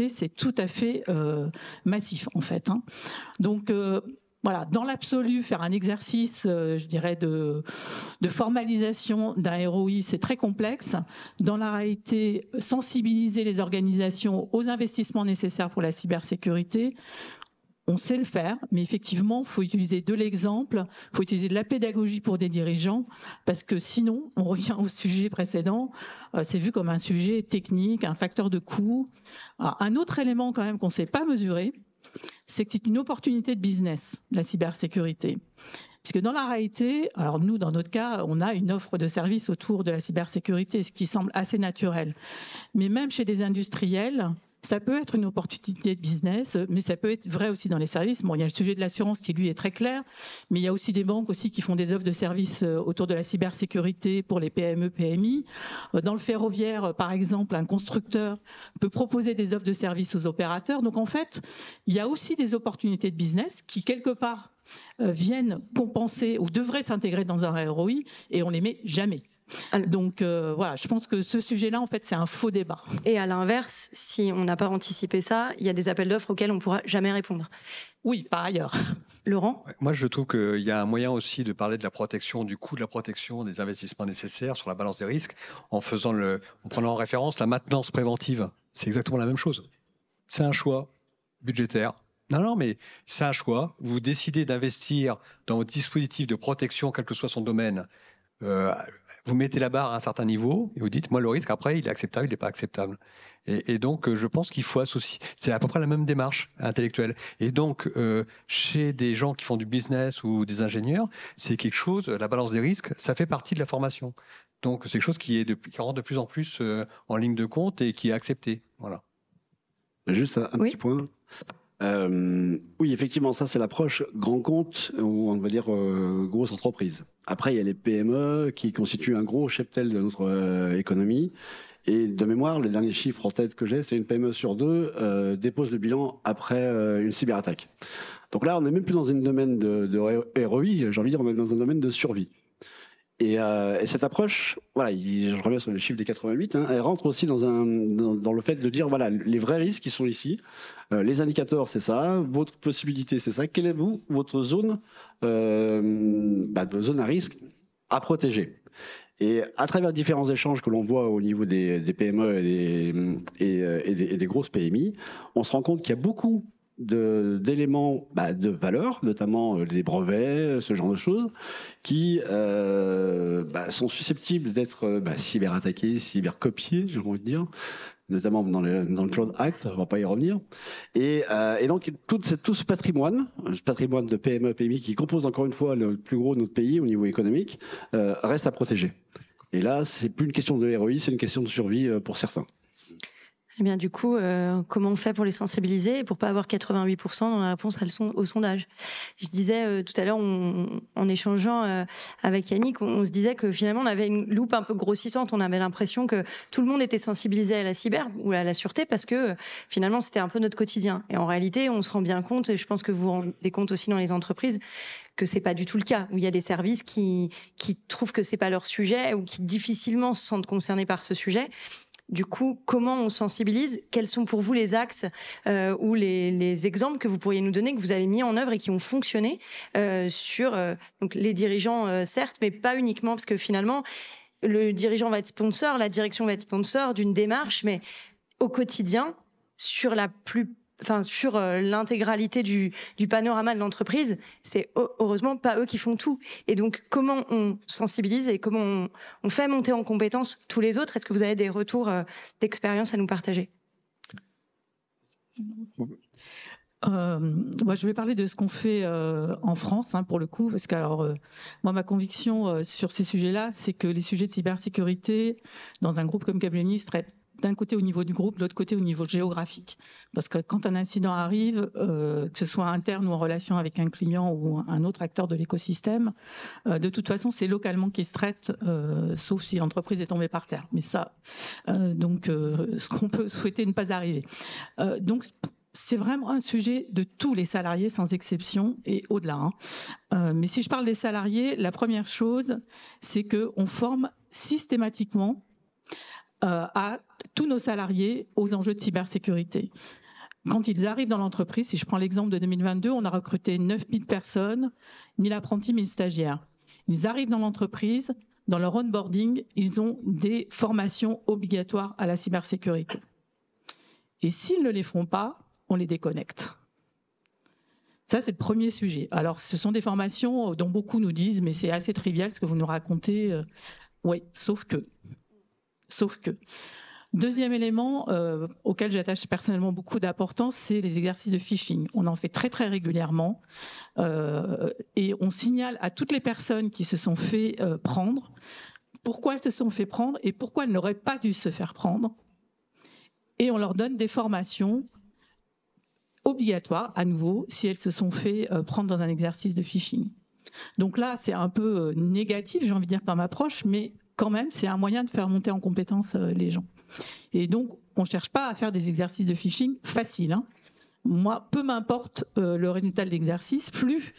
c'est tout à fait euh, massif en fait. Hein. Donc euh, voilà, dans l'absolu, faire un exercice, euh, je dirais, de, de formalisation d'un ROI, c'est très complexe. Dans la réalité, sensibiliser les organisations aux investissements nécessaires pour la cybersécurité, on sait le faire, mais effectivement, il faut utiliser de l'exemple, il faut utiliser de la pédagogie pour des dirigeants, parce que sinon, on revient au sujet précédent, euh, c'est vu comme un sujet technique, un facteur de coût. Un autre élément quand même qu'on ne sait pas mesurer, c'est que c'est une opportunité de business, la cybersécurité. Puisque dans la réalité, alors nous, dans notre cas, on a une offre de services autour de la cybersécurité, ce qui semble assez naturel. Mais même chez des industriels, ça peut être une opportunité de business, mais ça peut être vrai aussi dans les services. Bon, il y a le sujet de l'assurance qui lui est très clair, mais il y a aussi des banques aussi qui font des offres de services euh, autour de la cybersécurité pour les PME, PMI. Euh, dans le ferroviaire, par exemple, un constructeur peut proposer des offres de services aux opérateurs. Donc en fait, il y a aussi des opportunités de business qui quelque part euh, viennent compenser ou devraient s'intégrer dans un ROI et on les met jamais Donc voilà, je pense que ce sujet-là, en fait, c'est un faux débat. Et à l'inverse, si on n'a pas anticipé ça, il y a des appels d'offres auxquels on ne pourra jamais répondre. Oui, par ailleurs. Laurent? Moi, je trouve qu'il y a un moyen aussi de parler de la protection, du coût de la protection, des investissements nécessaires sur la balance des risques, en, faisant le, en prenant en référence la maintenance préventive. C'est exactement la même chose. C'est un choix budgétaire. Non, non, mais c'est un choix. Vous décidez d'investir dans votre dispositif de protection, quel que soit son domaine. Euh, vous mettez la barre à un certain niveau et vous dites, moi, le risque, après, il est acceptable, il n'est pas acceptable. Et, donc, je pense qu'il faut associer. C'est à peu près la même démarche intellectuelle. Et donc, euh, chez des gens qui font du business ou des ingénieurs, c'est quelque chose, la balance des risques, ça fait partie de la formation. Donc, c'est quelque chose qui, est de, qui rentre de plus en plus euh, en ligne de compte et qui est accepté. Voilà. Juste un, petit point. Euh, oui, effectivement, ça c'est l'approche grand compte ou on va dire euh, grosse entreprise. Après, il y a les PME qui constituent un gros cheptel de notre euh, économie. Et de mémoire, le dernier chiffre en tête que j'ai, c'est une PME sur deux euh, dépose le bilan après euh, une cyberattaque. Donc là, on n'est même plus dans un domaine de, de ROI, j'ai envie de dire, on est dans un domaine de survie. Et, euh, et, cette approche, voilà, je reviens sur le chiffre des 88, hein, elle rentre aussi dans, le fait de dire, voilà, les vrais risques qui sont ici, euh, les indicateurs, c'est ça, votre possibilité, c'est ça. Quelle est votre zone, euh, bah, zone à risque à protéger? Et à travers différents échanges que l'on voit au niveau des, PME et des grosses PMI, on se rend compte qu'il y a beaucoup d'éléments bah, de valeur, notamment euh, des brevets, ce genre de choses, qui euh, bah, sont susceptibles d'être euh, bah, cyberattaqués, cybercopiés, j'ai envie de dire, notamment dans le, dans le Cloud Act, on va pas y revenir. Et, euh, et donc tout, tout ce patrimoine, ce patrimoine de PME, PMI qui compose encore une fois le plus gros de notre pays au niveau économique, euh, reste à protéger. Et là, c'est plus une question de ROI, c'est une question de survie euh, pour certains. Eh bien, du coup, euh, comment on fait pour les sensibiliser et pour pas avoir 88% dans la réponse au sondage? Je disais euh, tout à l'heure, en échangeant euh, avec Yannick, on, se disait que finalement, on avait une loupe un peu grossissante. On avait l'impression que tout le monde était sensibilisé à la cyber ou à la sûreté parce que finalement, c'était un peu notre quotidien. Et en réalité, on se rend bien compte, et je pense que vous vous rendez compte aussi dans les entreprises, que c'est pas du tout le cas, où il y a des services qui, qui trouvent que c'est pas leur sujet ou qui difficilement se sentent concernés par ce sujet du coup, comment on sensibilise? Quels sont pour vous les axes euh, ou les, les, exemples que vous pourriez nous donner, que vous avez mis en œuvre et qui ont fonctionné euh, sur euh, donc les dirigeants, euh, certes, mais pas uniquement, parce que finalement, le dirigeant va être sponsor, la direction va être sponsor d'une démarche, mais au quotidien, sur la plus sur euh, l'intégralité du, panorama de l'entreprise, c'est heureusement pas eux qui font tout. Et donc, comment on sensibilise et comment on, fait monter en compétence tous les autres? Est-ce que vous avez des retours euh, d'expérience à nous partager? Euh, moi, je vais parler de ce qu'on fait en France, hein, pour le coup, parce que alors, moi, ma conviction sur ces sujets-là, c'est que les sujets de cybersécurité, dans un groupe comme Capgemini, traitent d'un côté au niveau du groupe, de l'autre côté au niveau géographique. Parce que quand un incident arrive, euh, que ce soit interne ou en relation avec un client ou un autre acteur de l'écosystème, euh, de toute façon, c'est localement qu'il se traite, euh, sauf si l'entreprise est tombée par terre. Mais ça, donc, ce qu'on peut souhaiter ne pas arriver. Donc, c'est vraiment un sujet de tous les salariés sans exception et au-delà. Hein. mais si je parle des salariés, la première chose, c'est que on forme systématiquement à tous nos salariés aux enjeux de cybersécurité. Quand ils arrivent dans l'entreprise, si je prends l'exemple de 2022, on a recruté 9000 personnes, 1000 apprentis, 1000 stagiaires. Ils arrivent dans l'entreprise, dans leur onboarding, ils ont des formations obligatoires à la cybersécurité. Et s'ils ne les font pas, on les déconnecte. Ça, c'est le premier sujet. Alors, ce sont des formations dont beaucoup nous disent, mais c'est assez trivial ce que vous nous racontez. Euh, oui, sauf que Sauf que. Deuxième élément euh, auquel j'attache personnellement beaucoup d'importance, c'est les exercices de phishing. On en fait très très régulièrement euh, et on signale à toutes les personnes qui se sont fait euh, prendre pourquoi elles se sont fait prendre et pourquoi elles n'auraient pas dû se faire prendre. Et on leur donne des formations obligatoires à nouveau si elles se sont fait prendre dans un exercice de phishing. Donc là, c'est un peu négatif, j'ai envie de dire, comme approche, mais quand même, c'est un moyen de faire monter en compétence euh, les gens. Et donc, on ne cherche pas à faire des exercices de phishing faciles. Hein. Moi, peu m'importe euh, le résultat de l'exercice, plus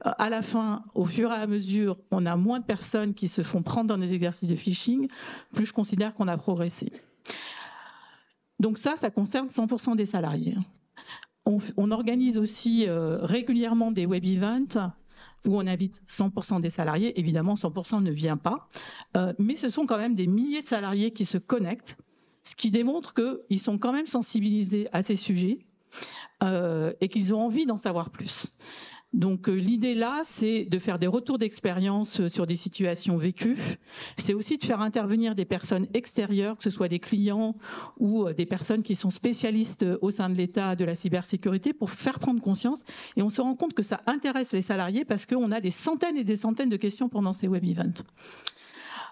à la fin, au fur et à mesure, on a moins de personnes qui se font prendre dans des exercices de phishing, plus je considère qu'on a progressé. Donc ça, ça concerne 100% des salariés. On, organise aussi euh, régulièrement des web events où on invite 100% des salariés. Évidemment, 100% ne vient pas, euh, mais ce sont quand même des milliers de salariés qui se connectent, ce qui démontre qu'ils sont quand même sensibilisés à ces sujets euh, et qu'ils ont envie d'en savoir plus. Donc euh, l'idée là, c'est de faire des retours d'expérience sur des situations vécues. C'est aussi de faire intervenir des personnes extérieures, que ce soit des clients ou des personnes qui sont spécialistes au sein de l'État de la cybersécurité, pour faire prendre conscience. Et on se rend compte que ça intéresse les salariés parce qu'on a des centaines et des centaines de questions pendant ces web events.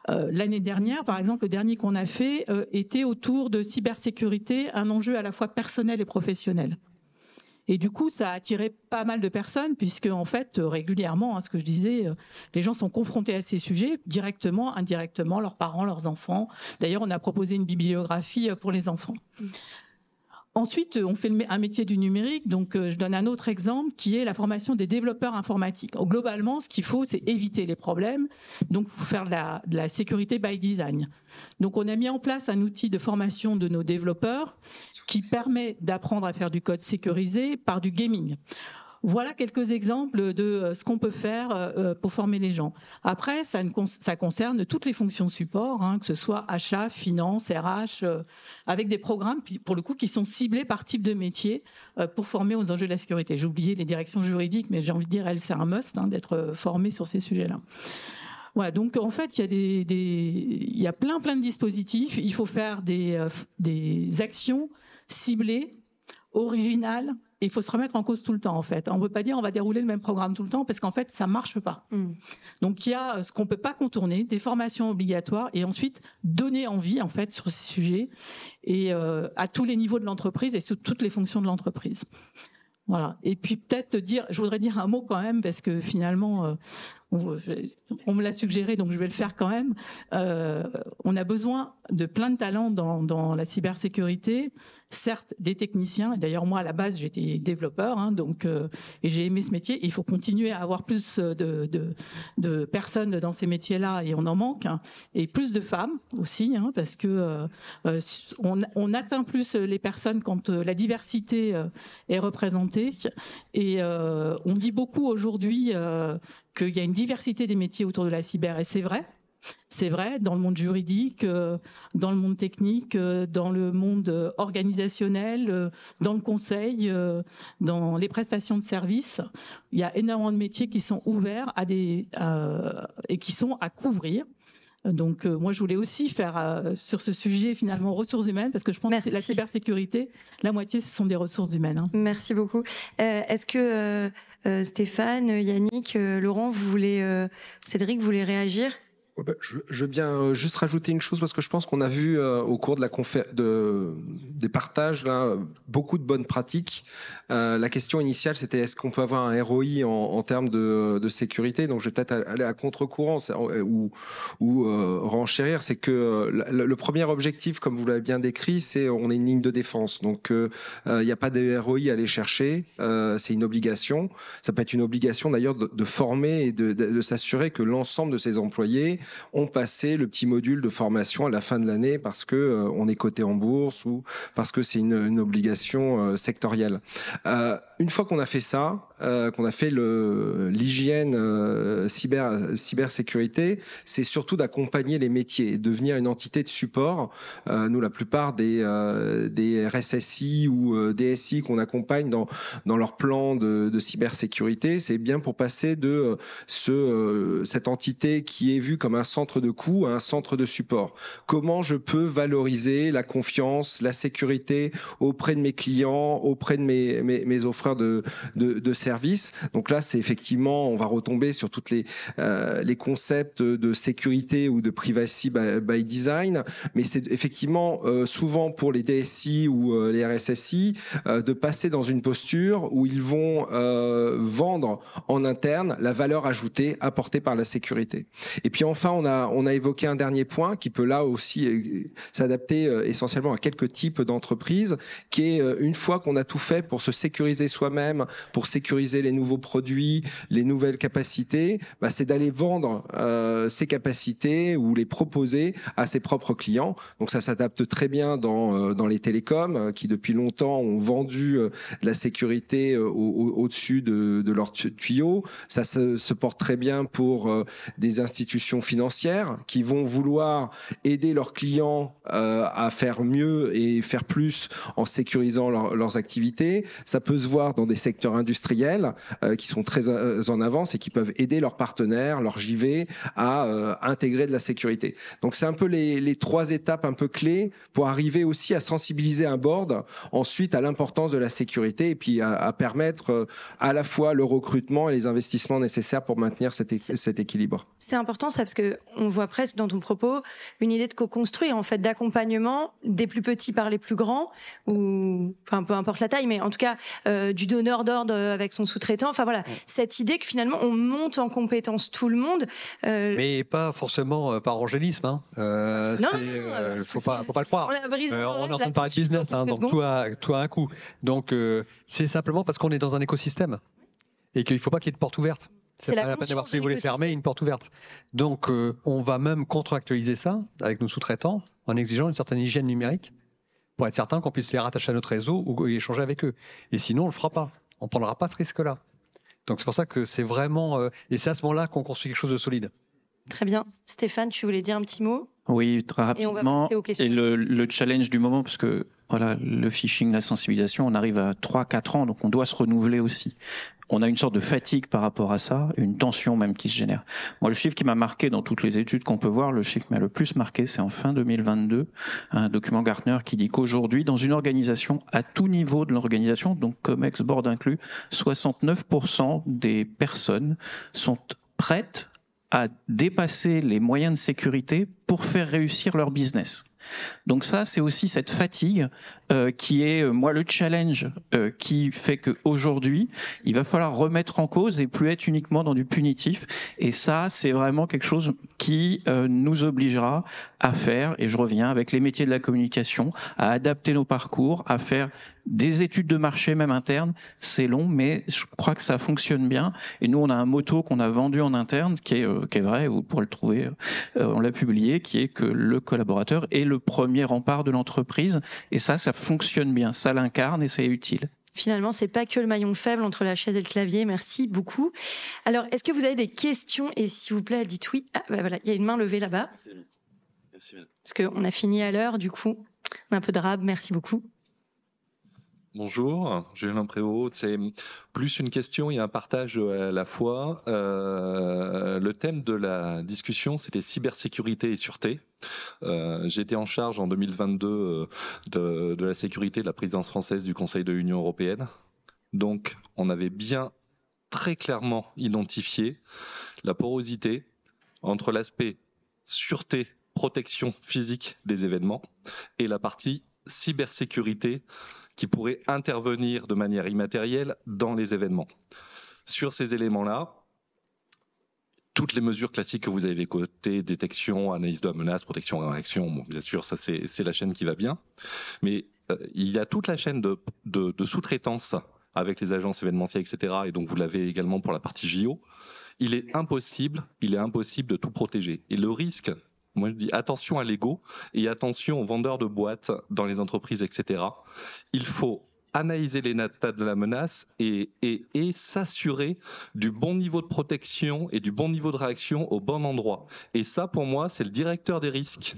Euh, l'année dernière, par exemple, le dernier qu'on a fait euh, était autour de cybersécurité, un enjeu à la fois personnel et professionnel. Et du coup, ça a attiré pas mal de personnes, puisque en fait, régulièrement, hein, ce que je disais, euh, les gens sont confrontés à ces sujets directement, indirectement, leurs parents, leurs enfants. D'ailleurs, on a proposé une bibliographie pour les enfants. Ensuite, on fait un métier du numérique. Donc, euh, je donne un autre exemple qui est la formation des développeurs informatiques. globalement, ce qu'il faut, c'est éviter les problèmes. Donc, faire de la, sécurité by design. Donc, on a mis en place un outil de formation de nos développeurs qui permet d'apprendre à faire du code sécurisé par du gaming. Voilà quelques exemples de euh, ce qu'on peut faire euh, euh, pour former les gens. Après, ça, concerne toutes les fonctions support, hein, que ce soit achat, finance, RH, avec des programmes, pour le coup, qui sont ciblés par type de métier pour former aux enjeux de la sécurité. J'ai oublié les directions juridiques, mais j'ai envie de dire, elles, c'est un must hein, d'être formé sur ces sujets-là. Voilà, donc en fait, il y a des, y a plein plein de dispositifs. Il faut faire des actions ciblées, originales, il faut se remettre en cause tout le temps, en fait. On ne peut pas dire on va dérouler le même programme tout le temps parce qu'en fait, ça ne marche pas. Mm. Donc, il y a ce qu'on ne peut pas contourner, des formations obligatoires et ensuite donner envie, en fait, sur ces sujets et euh, à tous les niveaux de l'entreprise et sous toutes les fonctions de l'entreprise. Voilà. Et puis peut-être dire, je voudrais dire un mot quand même parce que finalement, euh, on, me l'a suggéré, donc je vais le faire quand même. Euh, on a besoin de plein de talents dans, la cybersécurité, certes des techniciens. D'ailleurs, moi, à la base, j'étais développeur, hein, donc euh, et j'ai aimé ce métier. il faut continuer à avoir plus de, personnes dans ces métiers-là, et on en manque, hein. et plus de femmes aussi, hein, parce que euh, on, atteint plus les personnes quand la diversité est représentée. Et on dit beaucoup aujourd'hui qu'il y a une diversité des métiers autour de la cyber, et c'est vrai. C'est vrai, dans le monde juridique, euh, dans le monde technique, euh, dans le monde euh, organisationnel, dans le conseil, dans les prestations de services, il y a énormément de métiers qui sont ouverts à des et qui sont à couvrir. Donc moi je voulais aussi faire sur ce sujet finalement ressources humaines parce que je pense que la cybersécurité, la moitié ce sont des ressources humaines. Hein. Merci beaucoup. Est-ce que Stéphane, Yannick, Laurent, vous voulez, Cédric, vous voulez réagir? Bah, je, veux bien euh, juste rajouter une chose parce que je pense qu'on a vu euh, au cours de la de, des partages là, beaucoup de bonnes pratiques. Euh, la question initiale, c'était est-ce qu'on peut avoir un ROI en, en termes de, de, sécurité? Donc je vais peut-être aller à contre-courant ou, ou renchérir. C'est que le, premier objectif, comme vous l'avez bien décrit, c'est on est une ligne de défense. Donc il n'y a pas de ROI à aller chercher. c'est une obligation. Ça peut être une obligation d'ailleurs de, de, former et de, de s'assurer que l'ensemble de ses employés ont passé le petit module de formation à la fin de l'année parce que euh, on est coté en bourse ou parce que c'est une, obligation euh, sectorielle. Euh, une fois qu'on a fait ça, qu'on a fait l'hygiène cyber cybersécurité, c'est surtout d'accompagner les métiers, devenir une entité de support. nous, la plupart des RSSI ou DSI qu'on accompagne dans leur plan de, cybersécurité, c'est bien pour passer de ce cette entité qui est vue comme un centre de coût un centre de support. Comment je peux valoriser la confiance, la sécurité auprès de mes clients, auprès de mes, mes, mes offreurs de, de, services? Donc là, c'est effectivement, on va retomber sur toutes les, euh, les concepts de sécurité ou de privacy by, design, mais c'est effectivement euh, souvent pour les DSI ou euh, les RSSI de passer dans une posture où ils vont vendre en interne la valeur ajoutée apportée par la sécurité. Et puis enfin, on a, on a évoqué un dernier point qui peut là aussi euh, s'adapter euh, essentiellement à quelques types d'entreprises, qui est euh, une fois qu'on a tout fait pour se sécuriser soi soi-même pour sécuriser les nouveaux produits, les nouvelles capacités, bah, c'est d'aller vendre euh, ces capacités ou les proposer à ses propres clients. Donc ça s'adapte très bien dans, les télécoms qui depuis longtemps ont vendu de la sécurité au-dessus de, de leurs tuyaux. Ça se, se, porte très bien pour des institutions financières qui vont vouloir aider leurs clients à faire mieux et faire plus en sécurisant leurs activités. Ça peut se voir dans des secteurs industriels qui sont très en avance et qui peuvent aider leurs partenaires, leurs JV à euh, intégrer de la sécurité. Donc c'est un peu les, les, trois étapes un peu clés pour arriver aussi à sensibiliser un board ensuite à l'importance de la sécurité et puis à, à, permettre euh, à la fois le recrutement et les investissements nécessaires pour maintenir cet, cet équilibre. C'est important ça parce que on voit presque dans ton propos une idée de co-construire en fait d'accompagnement des plus petits par les plus grands ou enfin peu importe la taille mais en tout cas euh, du donneur d'ordre avec son sous-traitant. Enfin voilà cette idée que finalement on monte en compétence tout le monde. Euh... Mais pas forcément euh, par angélisme. Hein. Euh, non, euh, faut pas, faut pas le croire. On, euh, on est en train de parler de business, hein, donc tout a, tout a un coût. Donc c'est simplement parce qu'on est dans un écosystème et qu'il ne faut pas qu'il y ait de porte ouverte. C'est pas la, peine d'avoir si vous voulez fermer une porte ouverte. Donc on va même contractualiser ça avec nos sous-traitants en exigeant une certaine hygiène numérique pour être certain qu'on puisse les rattacher à notre réseau ou échanger avec eux. Et sinon on le fera pas. On prendra pas ce risque-là. Donc c'est pour ça que c'est vraiment euh, et c'est à ce moment-là qu'on construit quelque chose de solide. Très bien. Stéphane, tu voulais dire un petit mot? Oui, très rapidement. Et, le, le, challenge du moment, parce que voilà, le phishing, la sensibilisation, on arrive à 3-4 ans, donc on doit se renouveler aussi. On a une sorte de fatigue par rapport à ça, une tension même qui se génère. Moi, le chiffre qui m'a marqué dans toutes les études qu'on peut voir, le chiffre qui m'a le plus marqué, c'est en fin 2022, un document Gartner qui dit qu'aujourd'hui, dans une organisation, à tout niveau de l'organisation, donc COMEX, board inclus, 69% des personnes sont prêtes à dépasser les moyens de sécurité pour faire réussir leur business. Donc ça, c'est aussi cette fatigue euh, qui est, euh, moi, le challenge euh, qui fait qu'aujourd'hui, il va falloir remettre en cause et plus être uniquement dans du punitif. Et ça, c'est vraiment quelque chose qui nous obligera à faire, et je reviens avec les métiers de la communication, à adapter nos parcours, à faire des études de marché même internes, c'est long, mais je crois que ça fonctionne bien. Et nous, on a un motto qu'on a vendu en interne, qui est, qui est vrai, vous pourrez le trouver, on l'a publié, qui est que le collaborateur est le premier rempart de l'entreprise. Et ça, ça fonctionne bien, ça l'incarne et c'est utile. Finalement, c'est pas que le maillon faible entre la chaise et le clavier. Merci beaucoup. Alors, est-ce que vous avez des questions? Et s'il vous plaît, dites oui. Ah, bah voilà, il y a une main levée là-bas. Merci. Parce qu'on a fini à l'heure, du coup. On a un peu de rab. Merci beaucoup. Bonjour, Julien Préau. C'est plus une question et un partage à la fois. Euh, le thème de la discussion, c'était cybersécurité et sûreté. Euh, J'étais en charge en 2022 euh, de, la sécurité de la présidence française du Conseil de l'Union européenne. Donc, on avait bien très clairement identifié la porosité entre l'aspect sûreté, protection physique des événements et la partie cybersécurité qui pourraient intervenir de manière immatérielle dans les événements. Sur ces éléments-là, toutes les mesures classiques que vous avez cotées, détection, analyse de la menace, protection, réaction, bon, bien sûr, ça c'est la chaîne qui va bien. Mais euh, il y a toute la chaîne de, de, de sous-traitance avec les agences événementielles, etc. Et donc vous l'avez également pour la partie JO. Il est impossible, il est impossible de tout protéger. Et le risque moi, je dis attention à l'ego et attention aux vendeurs de boîtes dans les entreprises, etc. Il faut analyser les natas de la menace et, et, et s'assurer du bon niveau de protection et du bon niveau de réaction au bon endroit. Et ça, pour moi, c'est le directeur des risques.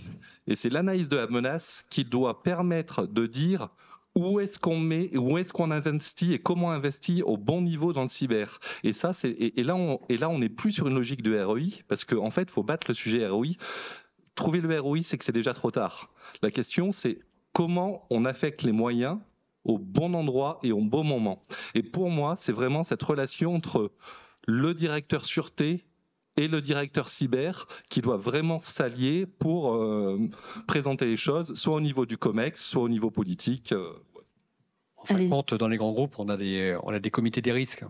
Et c'est l'analyse de la menace qui doit permettre de dire où est-ce qu'on met, où est-ce qu'on investit et comment investit au bon niveau dans le cyber. Et ça, c'est et, là on et là on n'est plus sur une logique de ROI parce qu'en en fait, faut battre le sujet ROI trouver le ROI, c'est que c'est déjà trop tard. La question, c'est comment on affecte les moyens au bon endroit et au bon moment. Et pour moi, c'est vraiment cette relation entre le directeur sûreté et le directeur cyber qui doit vraiment s'allier pour euh, présenter les choses, soit au niveau du COMEX, soit au niveau politique. Euh, en fin de compte, dans les grands groupes, on a, des, on a des comités des risques.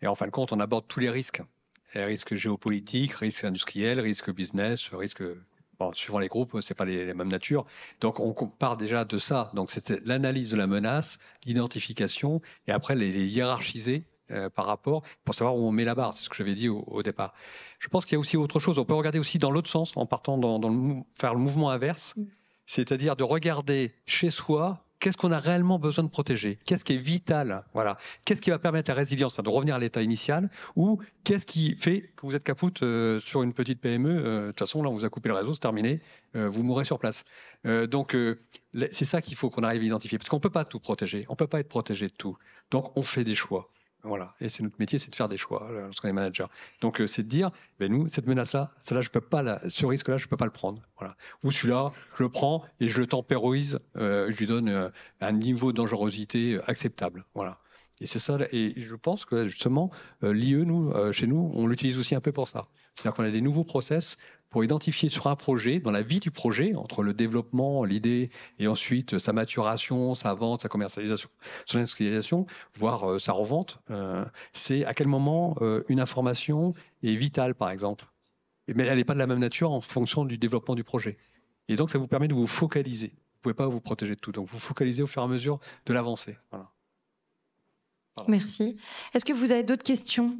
Et en fin de compte, on aborde tous les risques risque géopolitique, risque industriel, risque business, risque Bon, suivant les groupes, c'est pas les, mêmes natures. Donc, on part déjà de ça. Donc, c'est l'analyse de la menace, l'identification, et après les, hiérarchiser euh, par rapport pour savoir où on met la barre. C'est ce que j'avais dit au, départ. Je pense qu'il y a aussi autre chose. On peut regarder aussi dans l'autre sens, en partant dans, le, faire le mouvement inverse, mm. c'est-à-dire de regarder chez soi qu'est-ce qu'on a réellement besoin de protéger? Qu'est-ce qui est vital? Voilà. Qu'est-ce qui va permettre la résilience, de revenir à l'état initial? Ou qu'est-ce qui fait que vous êtes capoute euh, sur une petite PME euh, De toute façon, là, on vous a coupé le réseau, c'est terminé, euh, vous mourrez sur place. donc, c'est ça qu'il faut qu'on arrive à identifier. Parce qu'on ne peut pas tout protéger, on ne peut pas être protégé de tout. Donc, on fait des choix. Voilà. Et c'est notre métier, c'est de faire des choix lorsqu'on est manager. Donc, euh, c'est de dire, ben nous, cette menace-là, celle-là, je peux pas, la, ce risque-là, je peux pas le prendre. Voilà. Ou celui-là, je le prends et je le tempéroise, euh, je lui donne euh, un niveau de dangerosité acceptable. Voilà. Et c'est ça. Et je pense que justement, l'IE, nous, chez nous, on l'utilise aussi un peu pour ça. C'est-à-dire qu'on a des nouveaux process pour identifier sur un projet, dans la vie du projet, entre le développement, l'idée, et ensuite sa maturation, sa vente, sa commercialisation, son industrialisation, voire euh, sa revente, euh, c'est à quel moment euh, une information est vitale, par exemple. Mais elle n'est pas de la même nature en fonction du développement du projet. Et donc, ça vous permet de vous focaliser. Vous ne pouvez pas vous protéger de tout. Donc, vous focalisez au fur et à mesure de l'avancée. Merci. Est-ce que vous avez d'autres questions?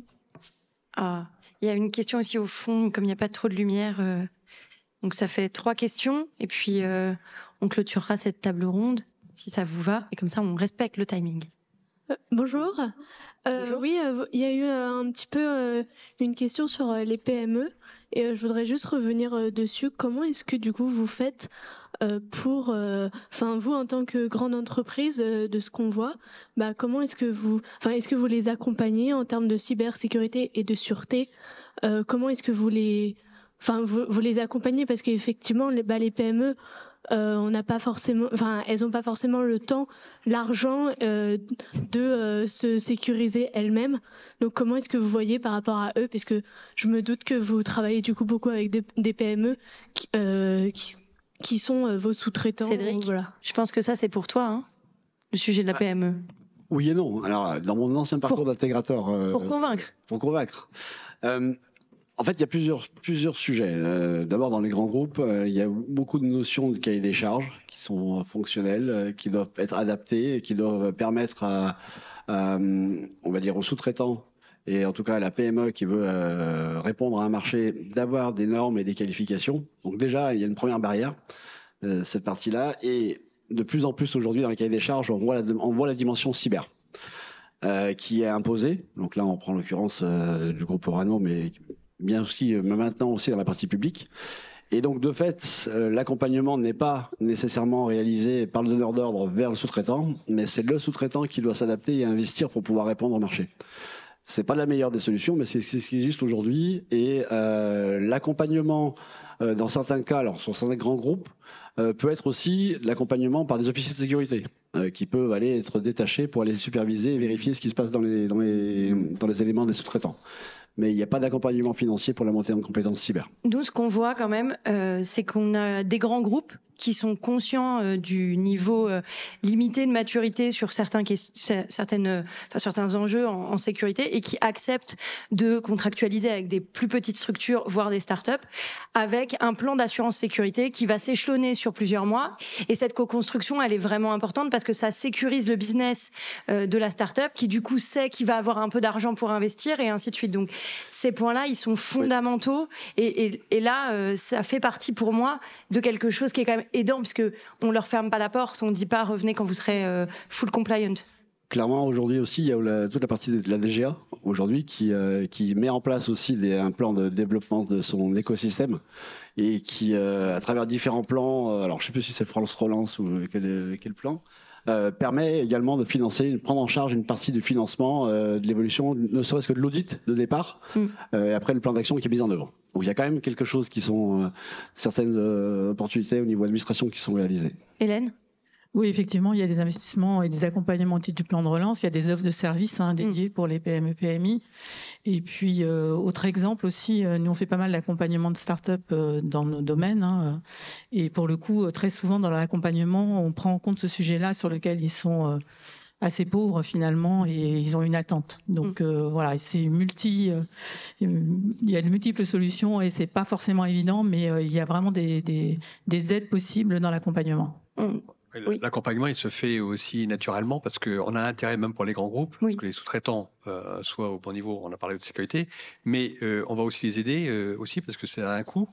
Ah. Il y a une question aussi au fond, comme il n'y a pas trop de lumière. Euh, donc ça fait trois questions et puis euh, on clôturera cette table ronde si ça vous va et comme ça on respecte le timing. Euh, bonjour. bonjour. Oui, il y a eu un petit peu une question sur les PME et je voudrais juste revenir dessus. Comment est-ce que du coup vous faites euh, pour, euh, enfin vous en tant que grande entreprise, euh, de ce qu'on voit, bah, comment est-ce que vous, enfin est-ce que vous les accompagnez en termes de cybersécurité et de sûreté Comment est-ce que vous les, enfin vous, les accompagnez? Parce qu'effectivement bah, les PME on n'a pas forcément, enfin, elles n'ont pas forcément le temps, l'argent de se sécuriser elles-mêmes. Donc, comment est-ce que vous voyez par rapport à eux, puisque je me doute que vous travaillez du coup beaucoup avec des, PME qui, qui sont euh, vos sous-traitants Cédric, voilà. je pense que ça c'est pour toi, hein, le sujet de la PME. Oui et non. Alors, dans mon ancien parcours d'intégrateur. Euh, pour convaincre. Pour convaincre. Euh, en fait, il y a plusieurs, plusieurs sujets. D'abord, dans les grands groupes, il y a beaucoup de notions de cahier des charges qui sont fonctionnelles, qui doivent être adaptées, qui doivent permettre à, on va dire, aux sous-traitants et en tout cas la PME qui veut euh, répondre à un marché d'avoir des normes et des qualifications. Donc déjà, il y a une première barrière, euh, cette partie-là. Et de plus en plus aujourd'hui, dans les cahiers des charges, on voit la, on voit la dimension cyber. Euh, qui est imposée. Donc là, on prend l'occurrence du groupe Orano, mais bien aussi, mais maintenant aussi dans la partie publique. Et donc, de fait, l'accompagnement n'est pas nécessairement réalisé par le donneur d'ordre vers le sous-traitant, mais c'est le sous-traitant qui doit s'adapter et investir pour pouvoir répondre au marché. C'est pas la meilleure des solutions, mais c'est ce qui existe aujourd'hui. Et euh, l'accompagnement, euh, dans certains cas, alors sur certains grands groupes, euh, peut être aussi l'accompagnement par des officiers de sécurité qui peuvent aller être détachés pour aller superviser et vérifier ce qui se passe dans les éléments des sous-traitants mais il n'y a pas d'accompagnement financier pour la montée en compétences cyber. Nous, ce qu'on voit quand même, c'est qu'on a des grands groupes qui sont conscients euh, du niveau euh, limité de maturité sur certains, certaines, euh, enfin, certains enjeux en, sécurité et qui acceptent de contractualiser avec des plus petites structures, voire des startups, avec un plan d'assurance sécurité qui va s'échelonner sur plusieurs mois. Et cette co-construction, elle est vraiment importante parce que ça sécurise le business de la startup qui, du coup, sait qu'il va avoir un peu d'argent pour investir et ainsi de suite. Donc, ces points-là, ils sont fondamentaux. Et, et, et, là, ça fait partie pour moi de quelque chose qui est quand même aidant puisque on leur ferme pas la porte, on dit pas revenez quand vous serez euh, full compliant. Clairement, aujourd'hui aussi, il y a toute la partie de la DGA aujourd'hui qui, euh, qui met en place aussi un plan de développement de son écosystème et qui, euh, à travers différents plans, alors je sais plus si c'est France Relance ou quel plan, euh, permet également de financer, de prendre en charge une partie du financement euh, de l'évolution, ne serait-ce que de l'audit de départ, mm. euh, et après le plan d'action qui est mis en œuvre. Donc il y a quand même quelque chose qui sont certaines opportunités au niveau administration qui sont réalisées. Hélène? Oui, effectivement, il y a des investissements et des accompagnements au titre du plan de relance. Il y a des offres de services hein, dédiées mm. pour les PME, PMI. Et puis, euh, autre exemple aussi, euh, nous on fait pas mal d'accompagnement de start-up euh, dans nos domaines. Hein, et pour le coup, très souvent dans l'accompagnement, on prend en compte ce sujet-là sur lequel ils sont assez pauvres finalement et ils ont une attente. Donc mm. euh, voilà, c'est multi, euh, il y a de multiples solutions et c'est pas forcément évident, mais euh, il y a vraiment des, des, aides possibles dans l'accompagnement. L'accompagnement, il se fait aussi naturellement parce qu'on a intérêt, même pour les grands groupes, que les sous-traitants soient au bon niveau, on a parlé de sécurité, mais on va aussi les aider aussi parce que c'est un coût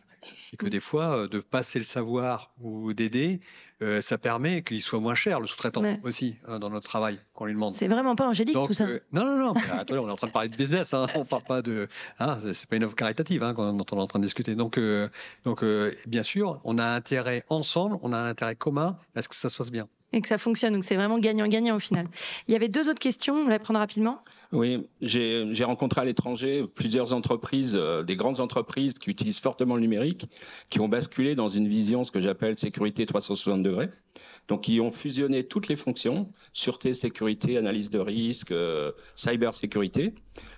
et que mm. des fois, de passer le savoir ou d'aider, euh, ça permet qu'il soit moins cher, le sous-traitant aussi, hein, dans notre travail, qu'on lui demande. C'est vraiment pas angélique tout ça. Euh, non, non, non. on est en train de parler de business. Hein, on parle pas de. Hein, c'est pas une œuvre caritative hein, dont on est en train de discuter. Donc, euh, donc bien sûr, on a intérêt ensemble, on a un intérêt commun à ce que ça se passe bien et que ça fonctionne. Donc c'est vraiment gagnant-gagnant au final. Il y avait deux autres questions, on va les prendre rapidement. Oui, j'ai rencontré à l'étranger plusieurs entreprises, euh, des grandes entreprises qui utilisent fortement le numérique, qui ont basculé dans une vision, ce que j'appelle sécurité 360 degrés. Donc, qui ont fusionné toutes les fonctions, sûreté, sécurité, analyse de risque, euh, cyber sécurité,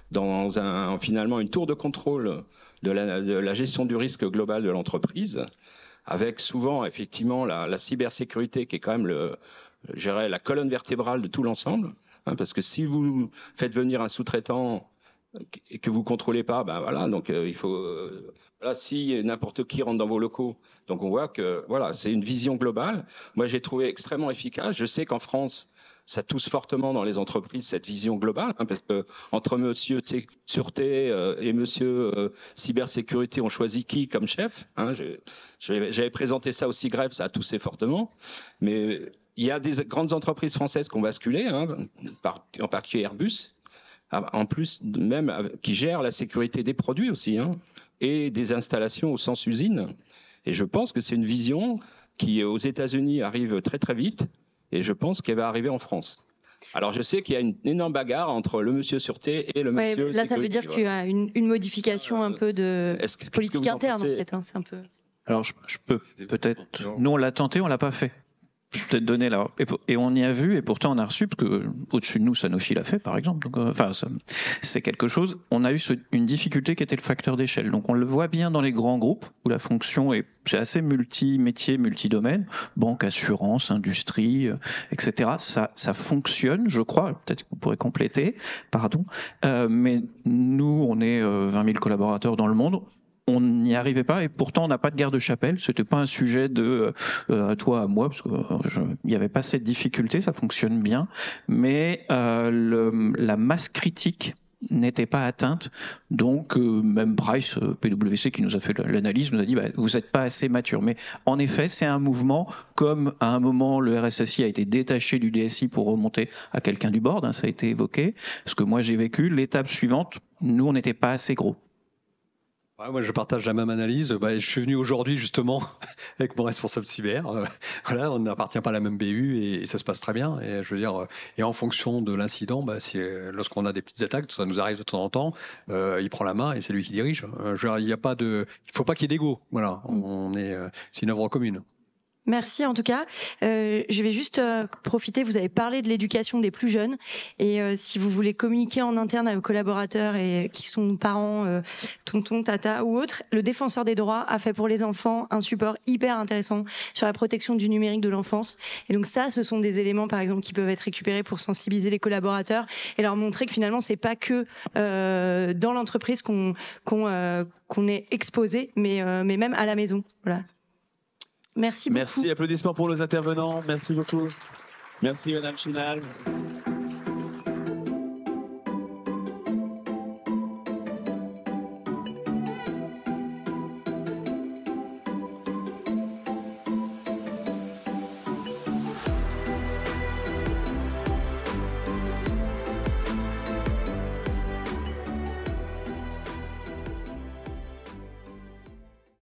dans finalement une tour de contrôle de la gestion du risque global de l'entreprise avec souvent effectivement la, la, cybersécurité qui est quand même le, la colonne vertébrale de tout l'ensemble. Hein, parce que si vous faites venir un sous-traitant et que vous contrôlez pas, ben voilà, donc euh, il faut, euh, voilà, si n'importe qui rentre dans vos locaux, donc on voit que voilà, c'est une vision globale. Moi, j'ai trouvé extrêmement efficace. Je sais qu'en France, ça touche fortement dans les entreprises cette vision globale, hein, parce que entre Monsieur sûreté euh, et Monsieur cybersécurité, on choisit qui comme chef. Hein, J'avais présenté ça aussi grève, ça a toussé fortement, mais il y a des grandes entreprises françaises qui ont basculé, hein, en particulier Airbus, ah, en plus même qui gèrent la sécurité des produits aussi, hein, et des installations au sens usine. Et je pense que c'est une vision qui, aux États-Unis, arrive très très vite, et je pense qu'elle va arriver en France. Alors je sais qu'il y a une énorme bagarre entre le monsieur sûreté et le ouais, monsieur. Là, ça veut dire qu'il y a une, modification un peu de politique interne, en, fait. Hein, c'est un peu. Alors je, je peux peut-être. Nous on l'a tenté, on l'a pas fait peut-être donner là. Et, on y a vu, et pourtant on a reçu, parce que au-dessus de nous, Sanofi l'a fait, par exemple. Donc, euh, enfin, c'est quelque chose. On a eu une difficulté qui était le facteur d'échelle. Donc, on le voit bien dans les grands groupes où la fonction est assez multi-métier, multi-domaine, banque, assurance, industrie, euh, etc. Ça, ça fonctionne, je crois. Peut-être que vous pourrez compléter, pardon. Euh, mais nous, on est 20 000 collaborateurs dans le monde on n'y arrivait pas et pourtant on n'a pas de guerre de chapelle. C'était pas un sujet de euh, toi à moi parce qu'il n'y avait pas cette difficulté, ça fonctionne bien. Mais euh, le, la masse critique n'était pas atteinte. Donc, euh, même Price, PwC, qui nous a fait l'analyse, nous a dit bah, vous n'êtes pas assez mature. Mais en effet, c'est un mouvement, comme à un moment le RSSI a été détaché du DSI pour remonter à quelqu'un du board, hein, ça a été évoqué. Ce que moi j'ai vécu, l'étape suivante, nous on n'était pas assez gros moi, je partage la même analyse. Bah, je suis venu aujourd'hui justement avec mon responsable cyber. Euh, voilà, on n'appartient pas à la même BU et, ça se passe très bien. Et je veux dire, euh, et en fonction de l'incident, bah, lorsqu'on a des petites attaques, ça nous arrive de temps en temps, euh, il prend la main et c'est lui qui dirige. il n'y a pas de, il faut pas qu'il y ait d'ego. Voilà, on est, c'est une œuvre commune. Merci en tout cas. Euh, je vais juste euh, profiter, vous avez parlé de l'éducation des plus jeunes et euh, si vous voulez communiquer en interne à vos collaborateurs et qui sont parents, euh, tonton, tata ou autres, le défenseur des droits a fait pour les enfants un support hyper intéressant sur la protection du numérique de l'enfance. Et donc ça, ce sont des éléments par exemple qui peuvent être récupérés pour sensibiliser les collaborateurs et leur montrer que finalement c'est pas que dans l'entreprise qu'on qu'on qu'on est exposé, mais mais même à la maison. Voilà. Merci beaucoup. Merci, applaudissements pour nos intervenants. Merci beaucoup. Merci Madame Chinal.